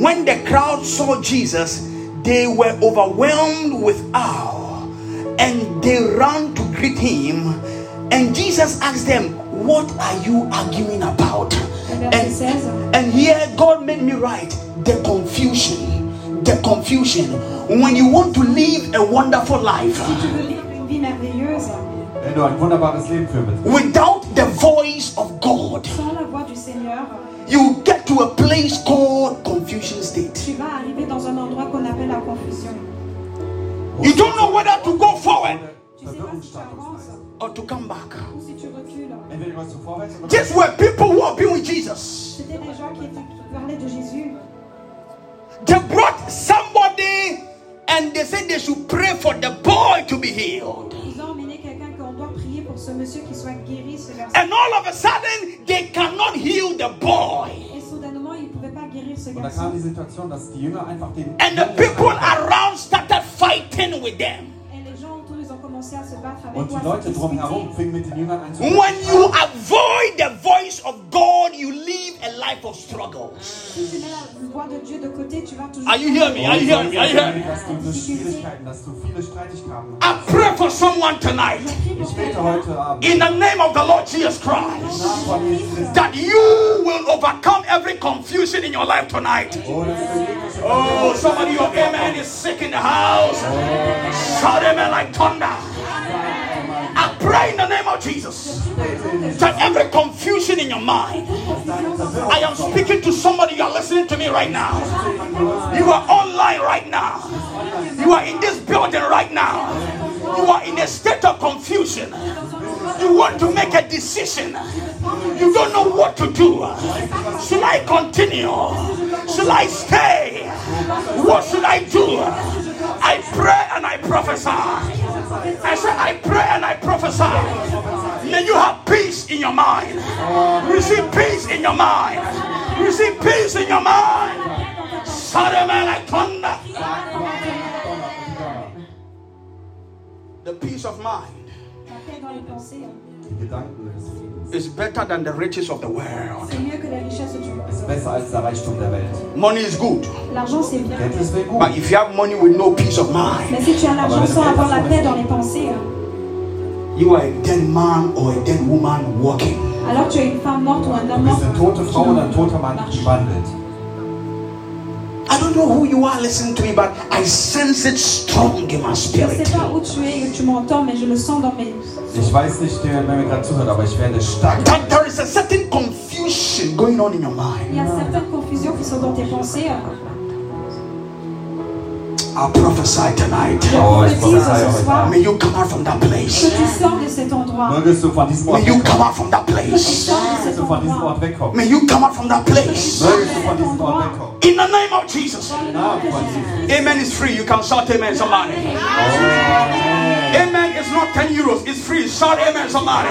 When the crowd saw Jesus, they were overwhelmed with awe, and they ran to greet him. And Jesus asked them, What are you arguing about? And 16. and here God made me write the confusion. The confusion. When you want to live a wonderful life Wenn du ein wunderbares Leben führen willst, without the voice of God, sans la voix du Seigneur, you get to a place called confusion state. tu vas arriver dans un endroit qu'on appelle la confusion. You don't know whether to go forward Tu sais pas si tu avances or to come back. ou si tu recules. Entweder du gehst du vorwärts oder These were people who have been with Jesus. C'était des gens qui, étaient, qui parlaient de Jésus. They brought somebody and they said they should pray for the boy to be healed. Ce ce monsieur qui soit guéri, ce garçon. And all of a sudden, they cannot heal the boy. Et soudainement, il ne pouvait pas guérir ce Und da kam die Situation, dass die Jünger einfach den And the people around started fighting with them. Und die Leute drumherum fingen mit den Jüngern an zu When you avoid the voice of God, you live a life of struggles. Si tu mets la voix de Dieu de côté, tu vas toujours. Are you hearing me? Are you hearing me? Are you hearing me? dass du so Schwierigkeiten, dass du viele Streitigkeiten I pray for someone tonight Ich bete heute Abend in the name of the Lord Jesus Christ Namen von Jesus Christus. that you will overcome every confusion in your life tonight. Oh, dass du jegliche Oh, somebody, your amen is sick in the house. Shout amen like thunder. I pray in the name of Jesus that every confusion in your mind, I am speaking to somebody, you are listening to me right now. You are online right now. You are in this building right now. You are in a state of confusion. You want to make a decision. You don't know what to do. Should I continue? Should I stay? What should I do? I pray and I prophesy. In your mind. Receive peace in your mind. Receive peace in your mind. Sodom like thunder. The peace of mind La paix dans les pensées. Die Gedanken des Friedens. is better than the riches of the world. Money is good, but if you have money with no peace of mind, Mais si tu as l'argent sans avoir la paix dans les pensées, you are a dead man or a dead woman walking. alors tu es une femme morte ou un Du homme bist mort. eine tote Frau oder ein toter Mann, die wandelt. I don't know who you are listening to me, but I sense it strong in my Je ne spirit. sais pas où tu es où tu m'entends, mais je le sens dans mes. Ich weiß nicht, wer mir gerade zuhört, aber ich werde stark. That there is a certain confusion going on in your Il y mind. a certaines confusions qui sont dans tes pensées. Hein. I'll prophesy tonight. Je Oh, ich prophétise prophétise ce soir May you come out from that place. tu sors de cet endroit. Mögest du von diesem May you come out from that place. Sors de Mögest cet du von diesem endroit. Ort wegkommen. May you come out from that place. Mögest du von diesem Ort wegkommen. In the name of Jesus. Dans le nom de Jésus. Amen is free. You can shout amen, somebody. Amen is not 10 euros, it's free. Shout amen, somebody.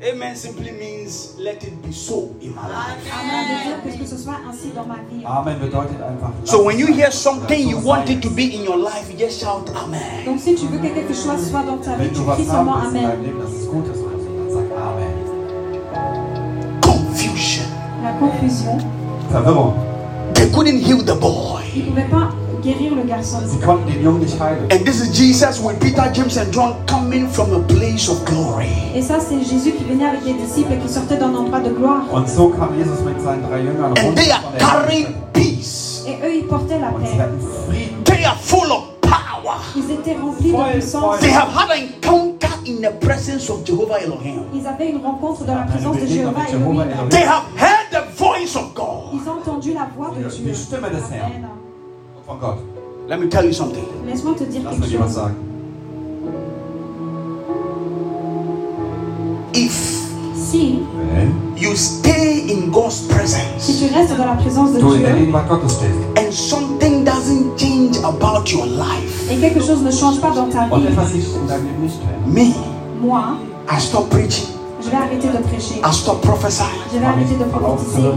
Amen. Simply means let it be so in my life. Amen veut dire que que ce soit ainsi dans ma vie. Amen bedeutet einfach. So when you hear something you want it to be in your life, you just shout amen. Donc si tu veux que quelque chose soit dans ta vie, tu cries seulement Amen. Confusion. La confusion. They couldn't heal the boy. Ils ne pouvaient pas guérir le garçon. And this is Jesus with Peter, James, and John coming from a place of glory. Et ça, c'est Jésus qui venait avec les disciples et qui sortait d'un endroit de gloire. Und so kam Jesus mit seinen drei Jüngern And runter they are carrying peace. Et eux, ils portaient la paix. They are full of power. Ils étaient remplis de puissance. They have had an encounter in the presence of Jehovah Elohim. Ils avaient une rencontre dans la présence de Jéhovah mit Jehovah Elohim. Elohim. They have heard the voice of God. Ils ont entendu la voix de Die Dieu. Amen. Let me tell you something. Laisse-moi te dire quelque chose. If Si, Wenn you stay in God's si presence tu restes dans la présence de Dieu and something doesn't change about your life, et quelque chose ne change pas dans ta vie, me, moi, I stop preaching, je vais arrêter de prêcher. I stop prophesying, Je vais arrêter de prophétiser.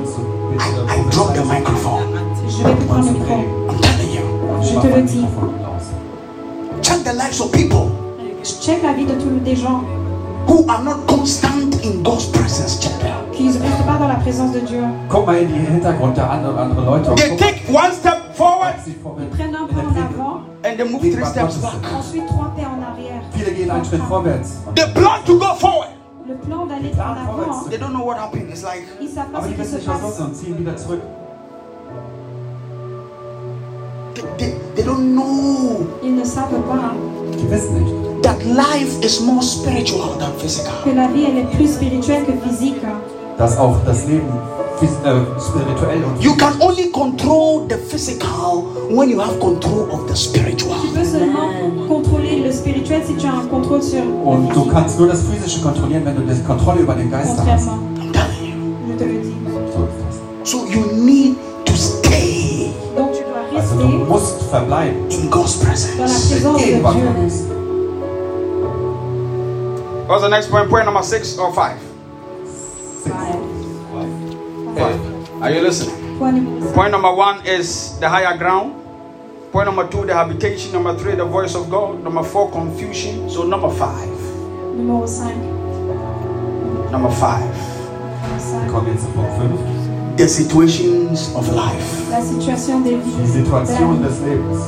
I, I drop the microphone. Je vais prendre le micro. Je te le dis. Check the lives of people Je check la vie de tous des gens who are not constant in God's presence. Check them. qui ne restent pas dans la présence de Dieu. Guck mal in die Hintergrund der anderen, anderen Leute und They guck, take one step forward Ils prennent un pas en avant, and they move three steps back. ensuite trois pas en arrière. Viele gehen einen Schritt vorwärts. They plan to go forward. Le plan d'aller en avant. They don't know what happened. It's like ils ne savent pas ce qui se passe. und ziehen wieder zurück. They, they, don't know Ils ne savent pas Die wissen nicht. that life is more spiritual than physical. que la vie elle est plus spirituelle que physique. Dass auch das Leben äh, spirituell und You can only control the physical when you have control of the spiritual. Tu peux seulement contrôler le spirituel si tu as un contrôle sur Und du kannst nur das Physische kontrollieren, wenn du die Kontrolle über den Geist hast. Je te le dis. So you Donc tu dois das. Also du rester musst verbleiben. in God's presence. présence de Gegenwart Dieu. Gottes. What's the next point? Point number six or five? Six. Okay. Are you listening? Point numéro. Point number one is the higher ground. Point number two, the habitation. Number three, the voice of God. Number four, confusion. So number five. Numéro 5. Number five, Wir kommen jetzt zu Punkt 5. the situations of life. La situation des vies. Die Situation de la vie. des Lebens.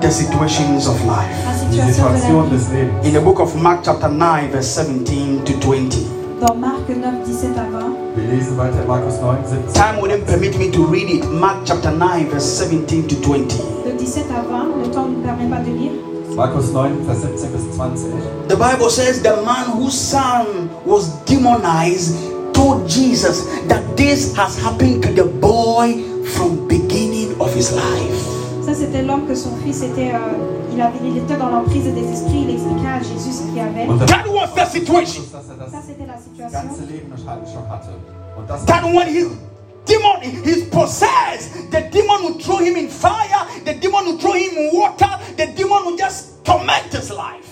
The situations of life. La situation de la vie. des Lebens. In the book of Mark, chapter 9, verse 17 to 20. Dans Marc 9, 17 à 20. Wir lesen weiter Markus 9, 17. Time wouldn't permit me to read it. Mark chapter 9, verse 17 to 20. De 17 à 20, le temps ne permet pas de lire. Markus 9, Vers 17 bis 20. The Bible says the man whose son was demonized told Jesus that this has happened to the boy from beginning of his life. Ça, c'était l'homme que son fils était. euh, il, avait, il était dans l'emprise des esprits. Il expliquait à Jésus ce qu'il y avait. That was the situation. Ça, c'était la situation. ganze Leben schon hatte. Und das That when his demon he's possessed, the demon will throw him in fire, the demon will throw him in water, the demon will just torment his life.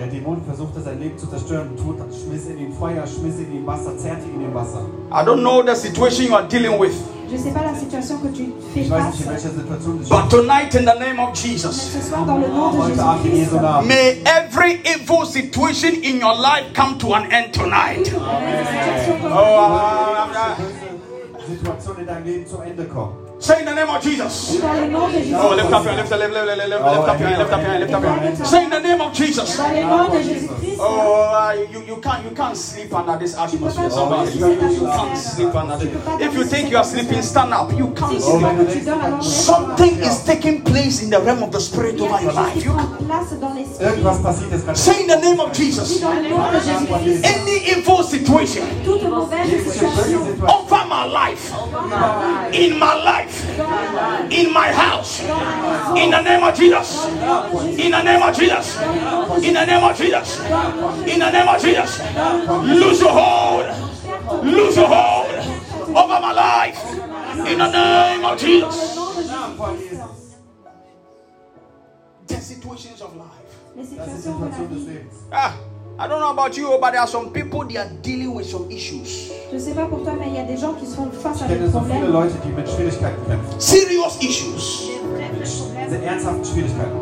Der Dämon versuchte sein Leben zu zerstören, tut, schmiss ihn in Feuer, schmiss ihn in Wasser, zerrte ihn in Wasser. I don't know the situation you are dealing with, Je sais pas la situation que tu fais Ich weiß nicht, in face. welcher Situation du but tonight in the name of Jesus, ce soir, dans le nom de may every evil situation in your life come to an end tonight. situation comme Oh, uh, uh, Böse Situation in deinem Leben zum Ende kommen. Say in the name of Jesus. dans le nom de Jésus. Oh, lift up your, lift, lift, lift, lift, lift, lift up your hand, lift up your hand, lift up your hand. Say in the name of Jesus. Dans le nom de Jésus-Christ. Oh, uh, you, you can't you can't sleep under this atmosphere. Somebody, you, you, you can't sleep under this. If you think you are sleeping, stand up. You can't sleep. vois que tu dors, alors lève-toi. Something is taking place in the realm of the spirit Il y a over your life. You can't. place dans l'esprit. Irgendwas passiert jetzt gerade. Say in the name of Jesus. Dans le nom de Jésus-Christ. Any evil situation Toute mauvaise Jegliche situation böse Situation over my life, in my life, in my house, in the name of Jesus, in the name of Jesus, in the name of Jesus, in the name of Jesus, lose your hold, lose your hold over my life, in the name of Jesus. The situations of life. Les Das ist die situations de la Situation des vie. Lebens. Ah, I don't know about you, but there are some people they are dealing with some issues, Je sais pas pour toi, mais il y a des gens qui sont face à Ich des kenne so viele problèmes. Leute, die mit Schwierigkeiten kämpfen. serious issues. Mit ernsthaften Schwierigkeiten.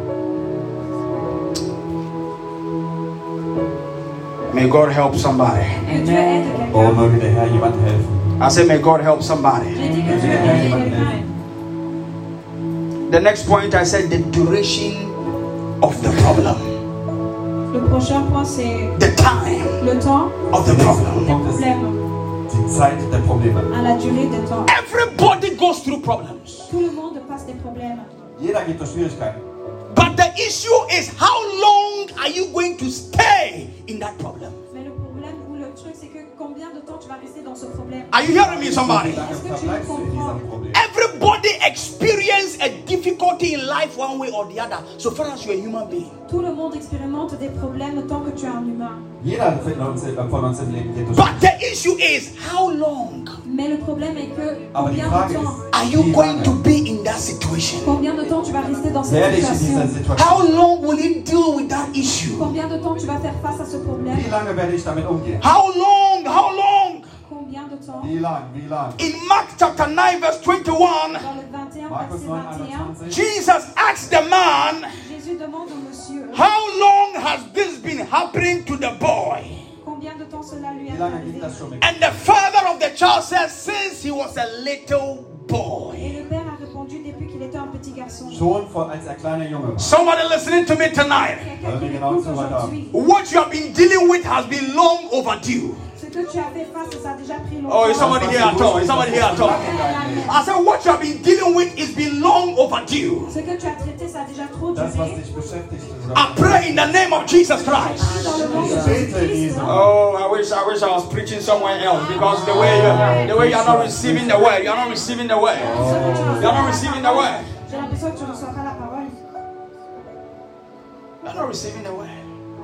May God help somebody. Que Dieu aide Oh, möge der Herr jemandem helfen. I say, may God help somebody. J'ai dit que Dieu aide quelqu'un. The next point I said the duration of the problem, Le prochain point, c'est the time le temps of the des problem. problèmes. Der Probleme. À la durée des temps. Everybody goes through problems, Tout le monde passe des problèmes. Jeder geht durch Schwierigkeiten. but the issue is how long are you going to stay in that problem? Mais le problème ou le truc, c'est que combien de temps tu vas rester dans ce problème? Are you hearing me, somebody? Verbleibst du in diesem Problem? Everybody experience a difficulty in life one way or the other, so far as you're a human being. Tout le monde expérimente des problèmes tant que tu es un humain. But the issue is how long? Mais le problème est que die combien de temps, are you going to be that situation? combien de temps tu vas rester dans cette situation? How long will you deal with that issue? Combien de temps tu vas faire face à ce problème? Wie lange werde ich damit umgehen? How long? How long? Combien de temps? Wie lang? Wie lang? In Mark chapter 9, verse 21, Dans le 21, Markus verset 9, 21, 21. Jesus asked the man, Jésus demande au monsieur How long has this been happening to the boy? combien de temps cela lui est arrivé? And the father of the child said, Since he was a little boy. Schon vor, als er kleiner Junge war. Somebody listening to me tonight. Quelqu'un qui genau m'écoute zu weit ab. aujourd'hui, What you have been dealing with has been long overdue. ce que tu as fait face, ça a déjà pris longtemps. Oh, is somebody here at all? Is somebody here at all? I said, What you have been dealing with is been long overdue. Ce que tu as traité, ça a déjà trop Das, was duré. dich beschäftigt. I pray in the name of Jesus Christ. Dans le nom de Ich bete in Jésus-Christ. Jesu Namen. Oh, I wish I wish I was preaching somewhere else because the way you the way you're not receiving the word, you're not receiving the word. You're not receiving the word. J'ai l'impression que tu ne reçois pas la parole. You're not receiving the word.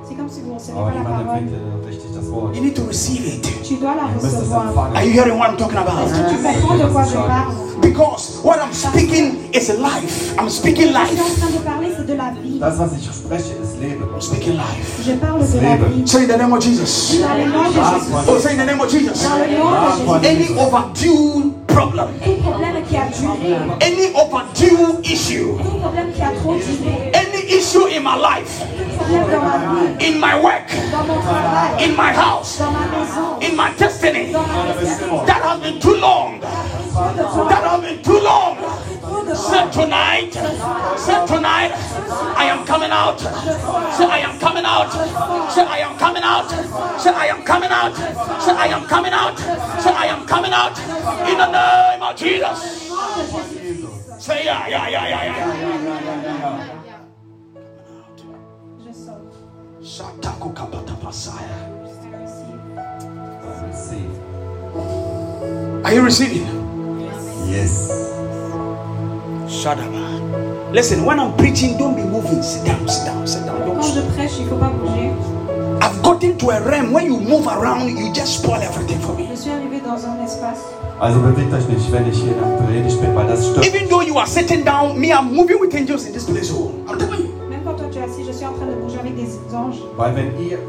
C'est comme si vous ne recevez pas la parole. empfängt richtig das Wort. You need to receive it. Tu dois la Du musst es recevoir. Are you hearing what I'm talking Est-ce about? que tu comprends de quoi je parle Because what I'm speaking is life. I'm speaking Ce que je suis en life. train de parler, c'est de la vie. Das, was ich spreche, ist Leben. I'm speaking life. Je parle de la vie. Say in the name of Jesus. Dans le nom de Jésus. Oh, say in the name of Jesus. Dans le nom de Jésus. Any overdue problem, any overdue issue, issue in my life, in my work, in my house, in my destiny, that has been too long. That has been too long. Said tonight, said tonight, I am coming out. Say I am coming out. Say I am coming out. Say I am coming out. Say I am coming out. Say I am coming out. In the name of Jesus. Say yeah, yeah, yeah, yeah, yeah. Shataku kapata pasaya. Receive. Are you receiving? Yes. Shadaba. Listen, when I'm preaching, don't be moving. Sit down, sit down, sit down. Quand Don't je prêche, il faut pas bouger. I've gotten to a realm when you move around, you just spoil everything for me. Je suis arrivée dans un espace. Also bewegt euch nicht, wenn ich hier in der bin, weil das stimmt. Even though you are sitting down, me, I'm moving with angels in this place. Oh, I'm telling you. Avec des anges. Weil wenn ihr,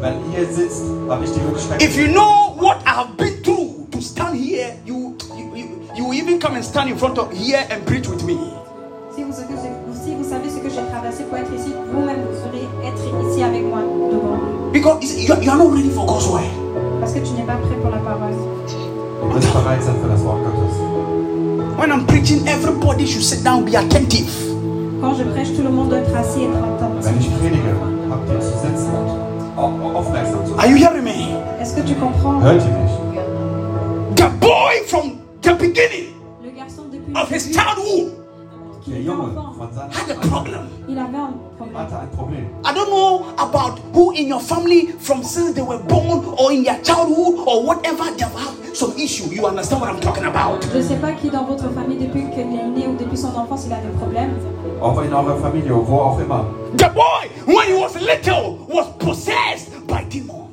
wenn ihr sitzt, habe ich die Möglichkeit. If you know what I have been through to stand here, you you, you, you even come and stand in front of here and preach with me. Si vous, si savez ce que j'ai traversé pour être ici, vous-même vous ferez être ici avec moi devant. Because you are, you are not ready for God's word. Parce que tu n'es pas prêt pour la parole. Ihr müsst bereit sein für das Wort Gottes. When I'm preaching, everybody should sit down, be attentive. Quand je prêche, tout le monde doit être assis et être attentif. Wenn ich predige, habt ihr zu sitzen und au- aufmerksam Are you hearing me? Est-ce que tu comprends Hört ihr mich? The boy from the beginning Le garçon depuis of his childhood qui Der était Junge enfant, von seinem had a problem. il avait un problème. hatte ein Problem. I don't know about who in your family from since they were born or in their childhood or whatever they've had some issue. You understand what I'm talking about? Je ne sais pas qui dans votre famille, depuis qu'il est né ou depuis son enfance, il a des problèmes. Auch in eurer Familie, wo auch immer. The boy, when he was little, was possessed by demons.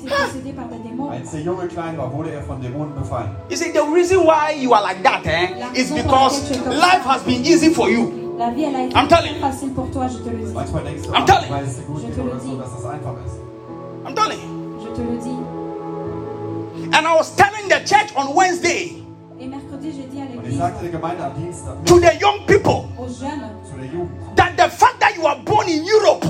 Été possédé par des démons. Als der Junge klein war, wurde er von Dämonen befallen. You see, the reason why you are like that eh, is because life has been easy for you. La vie, elle a été I'm telling you. très facile pour toi, je te le dis. Manchmal denkst du, I'm telling you. weil es dir gut Je geht te le oder so, dis. dass es einfach ist. I'm telling you. Je te le dis. And I was telling the church on Wednesday Et mercredi, j'ai dit à Und ich l'église, sagte der Gemeinde am Dienstag to the young people aux jeunes, zu der Jugend, that the fact that you are born in Europe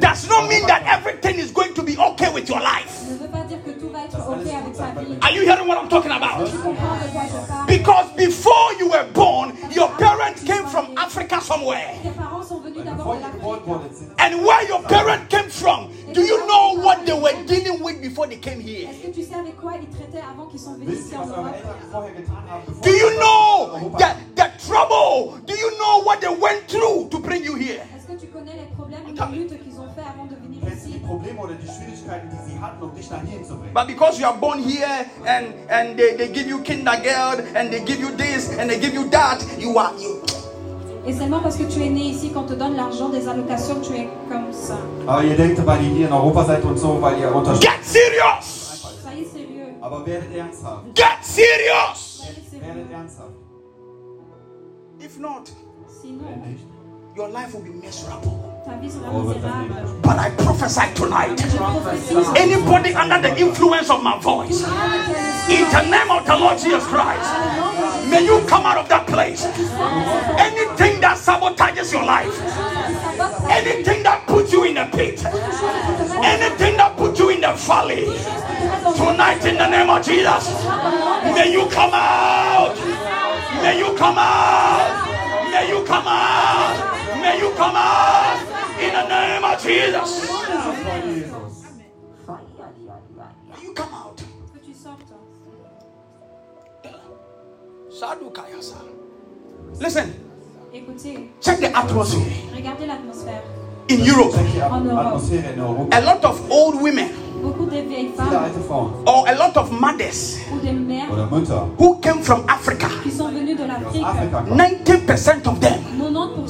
does not mean that everything is going to be okay with your life. ne veut pas dire que tout va être Das ok alles avec gut ta sein, vie. Are you hearing what I'm talking about? Tu comprends de quoi je parle Because before you were born, your parents came from Africa somewhere. Tes parents sont venus d'abord Bevor de ihr geboren l'Afrique. wurdet, sind And where your parents came from, do you know what they were dealing with before they came here? Est-ce que tu sais avec quoi ils traitaient avant qu'ils sont venus ici en Europe Eltern vorher getan haben, bevor Do you know Europa the, the trouble? Do you know what they went through to bring you here? Est-ce que tu connais les problèmes, les luttes qu'ils ont fait avant de venir Kennst du die ici Probleme oder die Schwierigkeiten, die sie hatten, dich nach hier zu bringen? But because you are born here and and they, they give you kindergarten and they give you this and they give you that, you are you. Et seulement parce que tu es né ici, qu'on te donne l'argent des allocations, tu es comme ça. Aber ihr denkt, weil ihr hier in Europa seid und so, weil ihr unterstützt. Get serious. Soyez sérieux. Aber werdet ernsthaft. Get serious. Werdet ernsthaft. If not, Wenn Sinon, nicht, your life will be miserable. ta vie sera wird dein misérable. Leben But I prophesy tonight. Anybody under the influence of my voice, in the name of the Lord Jesus Christ, may you come out of that place. Anything that sabotages your life, anything that puts you in a pit, anything that puts you in the valley, tonight in the name of Jesus, may you come out. May you come out. May you come out. May you come out in the name of Jesus. May you come out. Que tu sortes. Sadukayasa. Listen, check the atmosphere in Europe. Check die En Europe. Atmosphäre in Europa. A lot of old women Beaucoup de vieilles Viele femmes alte Frauen or a lot of mothers ou des mères oder Mütter who came from Africa, qui sont venues de aus l'Afrique, Afrika kommen. 90% of them,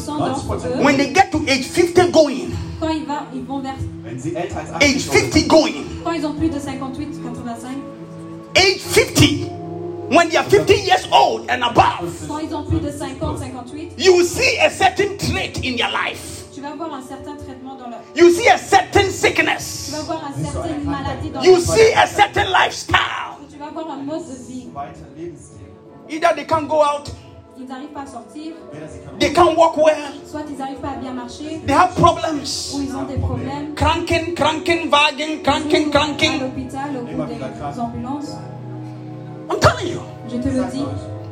90% d'entre eux, when they get to age 50 going, quand ils, va- ils vont vers, Wenn sie älter als age 50 going, quand ils ont plus de 58, 85, age 50, when they are 50 years old and above, Quand ils ont plus de 50, 58, you will see a certain trait in their life. tu vas voir un certain traitement dans leur... You see a certain Tu sickness. vas voir une certaine maladie dans You see a certain lifestyle. Tu vas voir un mode de vie. Either they can't go out, Ils n'arrivent pas à sortir, they can't walk well, soit ils n'arrivent pas à bien marcher, they have problems. ou ils ont des problèmes. Cranking, cranking, wagging, cranking, à cranking. l'hôpital, au bout des ambulances. I'm telling you. Je te le dis,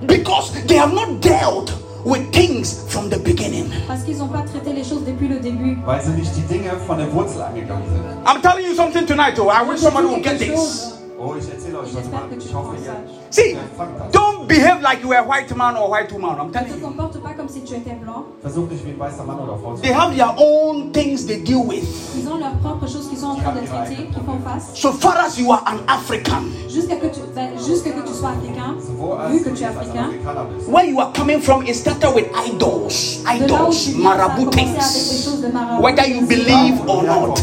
Because they have not dealt with things from the beginning. parce qu'ils n'ont pas traité les choses depuis le début. Weil sie nicht die Dinge von der Wurzel angegangen sind. I'm telling you something tonight, oh. I wish dis would get quelque this. Chose. Oh, ich erzähle euch was J'espère mal. que tu Ich hoffe, prends ihr, ça. See, ihr fangt das. don't behave like you are a white man or a white woman. I'm telling you. comporte pas comme si tu étais blanc. Versucht nicht wie ein weißer Mann oder Frau zu They have their own things they deal with. Ils ont leurs propres choses qu'ils sont en train de traiter, qui font face. So far as you are an African, Jusqu'à que tu, ben, jusqu'à que tu sois africain, vu que tu es africain, where you are coming from, it started with idols, de là où idols, tu viens, ça a commencé avec des maraboutés. choses de marabout. Whether you believe or not,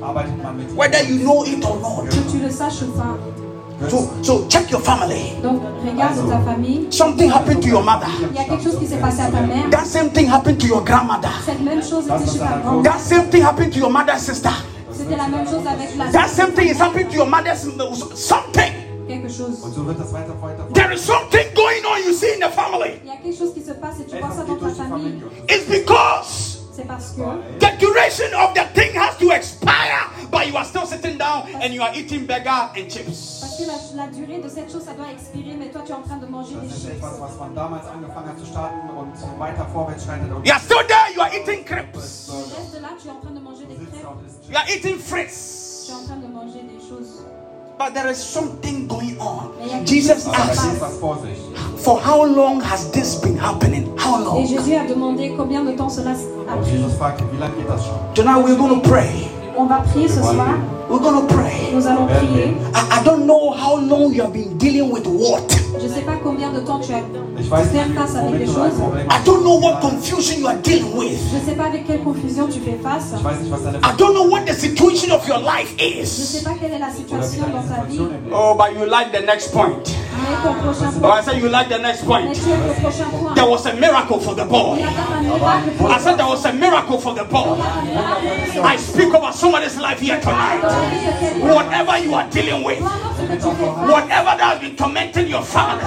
Que tu le crois ou pas, Hier arbeitet man mit whether you know it or not. que tu le saches ou pas. So, so check your family. Donc, regarde ta famille. Something happened to your mother. Il y a quelque chose qui s'est passé à ta mère. That same thing happened to your grandmother. Cette même chose était chez ta grand That same thing happened to your mother's sister. C'était la même chose avec la That same thing is happening to your mother's something. quelque chose. There is something going on you see in the family. Il y a quelque chose qui se passe et tu vois ça dans ta famille. It's because C'est parce que the duration of the thing has to expire, but you are still sitting down and you are eating burger and Parce chips. que la, la durée de cette chose, ça doit expirer, mais toi tu es en train de manger des Das ist chips. etwas, was man damals angefangen hat zu starten und weiter vorwärts schreitet. Und You are still there, you are eating crepes. Tu restes là, tu es en train de manger des sitzt crêpes, und isst You are eating tu es en train de manger des choses. But there is something going on. Mais il y a quelque Jesus chose qui Aber se da asked, geht passe. was vor sich. For how long has this been happening? How Et long? Jésus a demandé combien de temps cela a Und pris. Jesus fragte, wie lange geht das schon? Tonight we're going to pray. On va prier ce soir. We're going to pray. Nous allons prier. I, I don't know how long you have been dealing with what. Je ne sais pas combien de temps tu as faire face avec ein choses. Problem I hast. don't know what confusion you are dealing with. Je ne sais pas avec quelle confusion tu fais face. Ich weiß nicht, was deine I don't know what the situation of your life Je ne is. sais pas quelle est la situation dans ta vie. Oh, but you like the next point. Oh. I said you like the next point. There was a miracle for the boy. I said there was a miracle for the boy. I speak over somebody's life here tonight. Whatever you are dealing with, whatever that has been tormenting your family,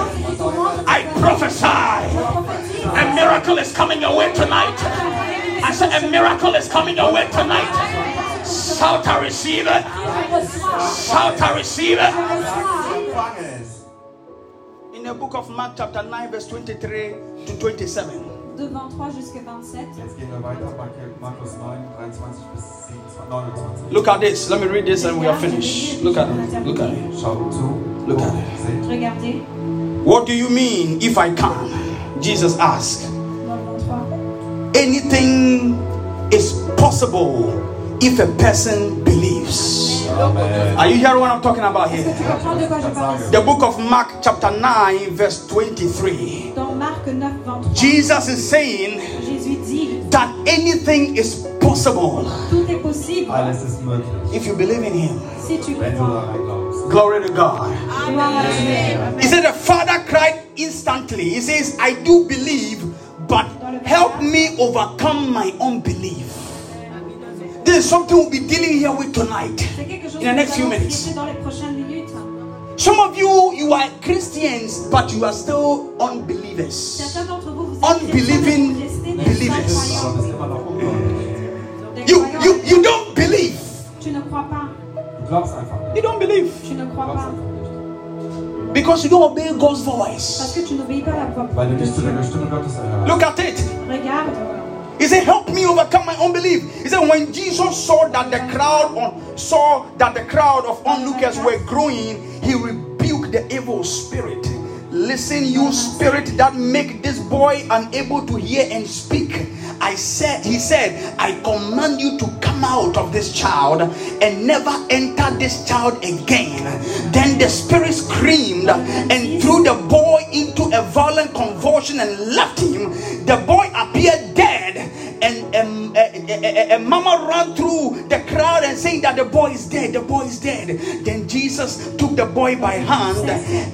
I prophesy a miracle is coming your way tonight. I said a miracle is coming your way tonight. Shout I receive it. Shout I receive it. Empfange es. In the book of Mark, chapter 9, verse 23 to 27. De 23 jusqu'à 27. Jetzt gehen wir weiter, Markus 9, 23 bis 29. Look at this. Let me read this and we are finished. Look at it. Look at it. Look at it. Regardez. What do you mean if I can? Jesus asked. Dans le 23. Anything is possible if a person believes. Amen. Are you hearing what I'm talking about here? tu comprends de quoi je parle ici? The book of Mark, chapter 9, verse 23. Dans Marc 9, 23, Jesus is saying that anything is possible Tout est possible Alles ist möglich, if you believe in Him. si tu wenn du crois. daran glaubst. Glory to God. Gloire. He said, The father cried instantly. He says, I do believe, but help me overcome my unbelief. This something we'll be dealing here with tonight. C'est quelque chose In the next few minutes. traiter dans les prochaines minutes. Some of you, you are Christians, but you are still unbelievers. Certains d'entre vous, vous êtes Unbelieving chrétiens, mais vous restez des believers. incroyants. Aber bist immer noch ungläubig. Des You, you, you don't believe. Tu ne crois pas. Du glaubst einfach nicht. You don't believe Tu ne Du crois glaubst pas. einfach nicht. because you don't obey God's voice. que tu n'obéis pas à la voix Weil du de nicht zu Dieu. der Stimme Gottes erhörst. Look at it. He said, "Help me overcome my unbelief." He said, when Jesus saw that the crowd on, saw that the crowd of onlookers were growing, he rebuked the evil spirit. Listen, you spirit that make this boy unable to hear and speak. I said, he said, I command you to come out of this child and never enter this child again. Then the spirit screamed and threw the boy into a violent convulsion and left him. The boy appeared dead and um, uh, a, a, mama ran through the crowd and saying that the boy is dead, the boy is dead. Then Jesus took the boy by hand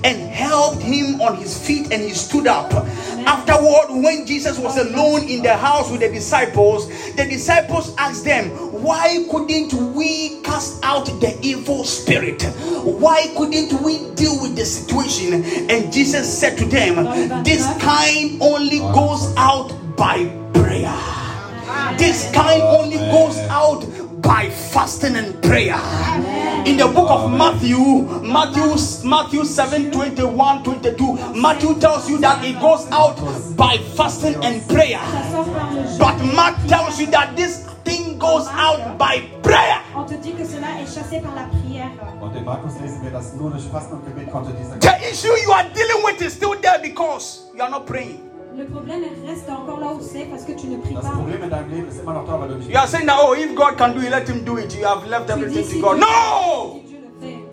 and helped him on his feet and he stood up. Afterward, when Jesus was alone in the house with the disciples, the disciples asked them, Why couldn't we cast out the evil spirit? Why couldn't we deal with the situation? And Jesus said to them, This kind only goes out by prayer. This kind only goes out by fasting and prayer. In the book of Matthew, Matthew, Matthew 7 21 22, Matthew tells you that it goes out by fasting and prayer. Ça sort par le jeûne. But Mark tells you that this thing goes out by prayer. On te dit que cela est chassé par la prière. Und in Markus lesen wir, dass nur durch Fasten und Gebet konnte dieser The issue you are dealing with is still there because you are not praying. Le problème reste encore là où c'est parce que tu ne pries pas. You are saying that, oh, if God can do it, let him do it. You have left Tu everything dis to si God. Dieu- No!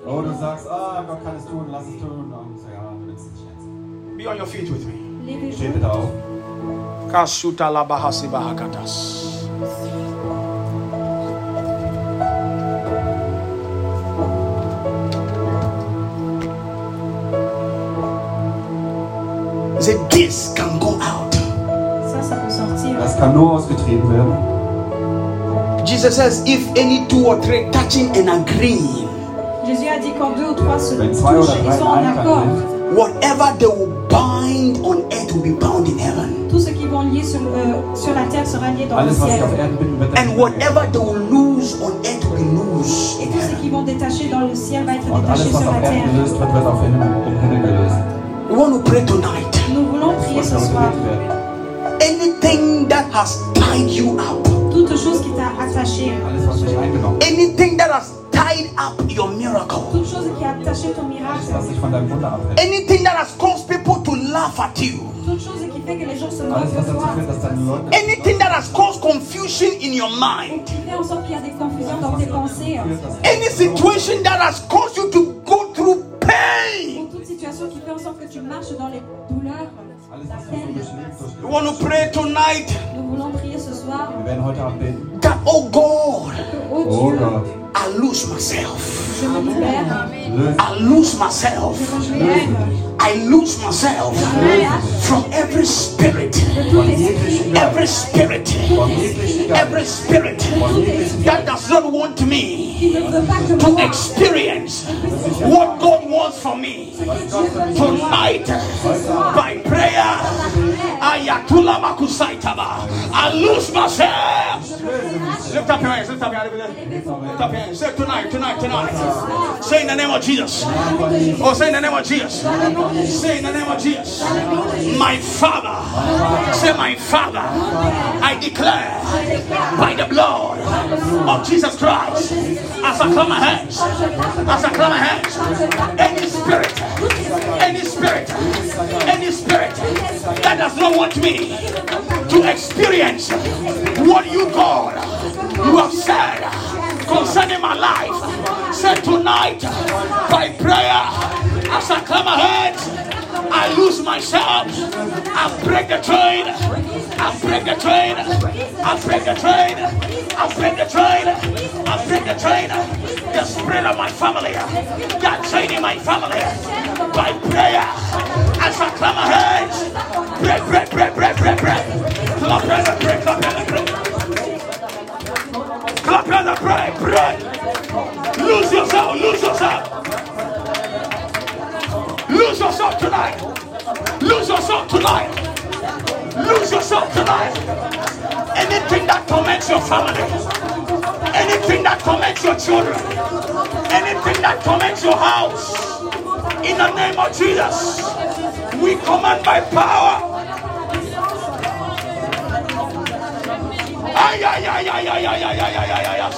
Oh, du sagst, ah, Gott kann es tun, lass es tun. Und so, ja, du willst es nicht. Be on your feet with me. Levez-vous. Steh bitte auf. Kasuta labahasi bahakatas. He said, This can go out. Ça, ça peut sortir. Nur ausgetrieben werden. Jesus says, If any two or three touching and agreeing, Jésus a dit quand deux ou trois se touchent, ils sont en accord. Whatever they will bind on earth will be bound in heaven. Tout ce qui vont lier sur, euh, sur la terre sera lié dans le alles, ciel. And whatever they will lose on earth will be loose in Et tout ce heaven. qui vont détacher dans le ciel va être détaché sur la terre. gelöst wird, wird auf Himmel, im Himmel gelöst. We want to pray tonight. Ce soir. Anything that has tied you up, Toute chose qui t'a attaché, hat. anything that has tied up your miracle, toute chose qui a attaché ton miracle, anything that has caused people to laugh at you, toute chose qui fait que les gens se moquent de toi, anything that has caused confusion in your mind, qui fait en sorte qu'il y a des confusions dans tes pensées, any situation that has caused you to go through pain. ou toute situation qui fait en sorte que tu marches dans les douleurs, alles, la was du so peine. durchlebst, We want to pray tonight Nous voulons prier ce soir Wir werden heute Abend beten. that, oh God, oh Dieu, Gott, I lose myself. I lose myself. I lose myself from every spirit, every spirit, every spirit that does not want me to experience what God wants for me. Tonight, by prayer, I lose myself. Lift up your hands, lift up your hands. Lift up your hands. Say tonight, tonight, tonight. Say in the name of Jesus. Oh, say in the name of Jesus. Say in the name of Jesus. My Father. Say, my Father. I declare by the blood of Jesus Christ. As I clap my hands. As I clap my hands. Any spirit. Any spirit. Spirit, any spirit that does not want me to experience what you, God, you have said concerning my life. Say tonight, by prayer, as I my hands, I lose myself. I break the train. I break the train. I break the train. I break the train. I break the train. The spirit of my family. That chain in my family. By prayer. As I my hands. Break, break, break, break, break, break. Of Jesus, we command by power. Ay, ay, ay, ay, ay, ay, ay, ay, ay, ay, ay.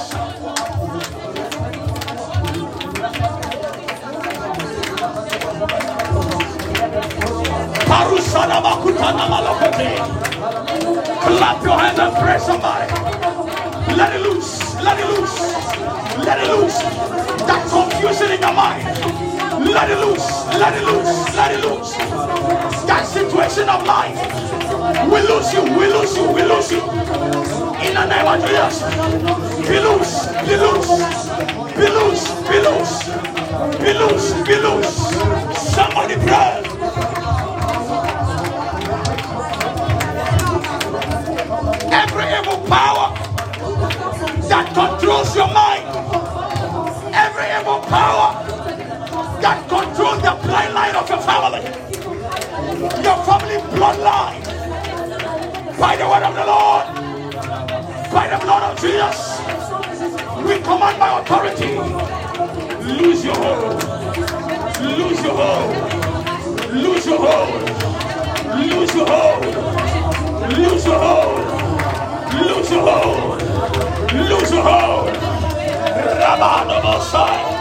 Clap your hands and pray somebody. Let it loose. Let it loose. Let it loose. That confusion in your mind. Let it loose. Let it loose. Let it loose. That situation of life. We lose you, we lose you, we lose you. In the name of Jesus. Be loose, be loose, be loose, be loose, be loose, be loose. Somebody pray. Every evil power family bloodline. By the word of the Lord, by the blood of Jesus, we command by authority, lose your hold, lose your hold, lose your hold, lose your hold, lose your hold, lose your hold, lose your hold. Rabba.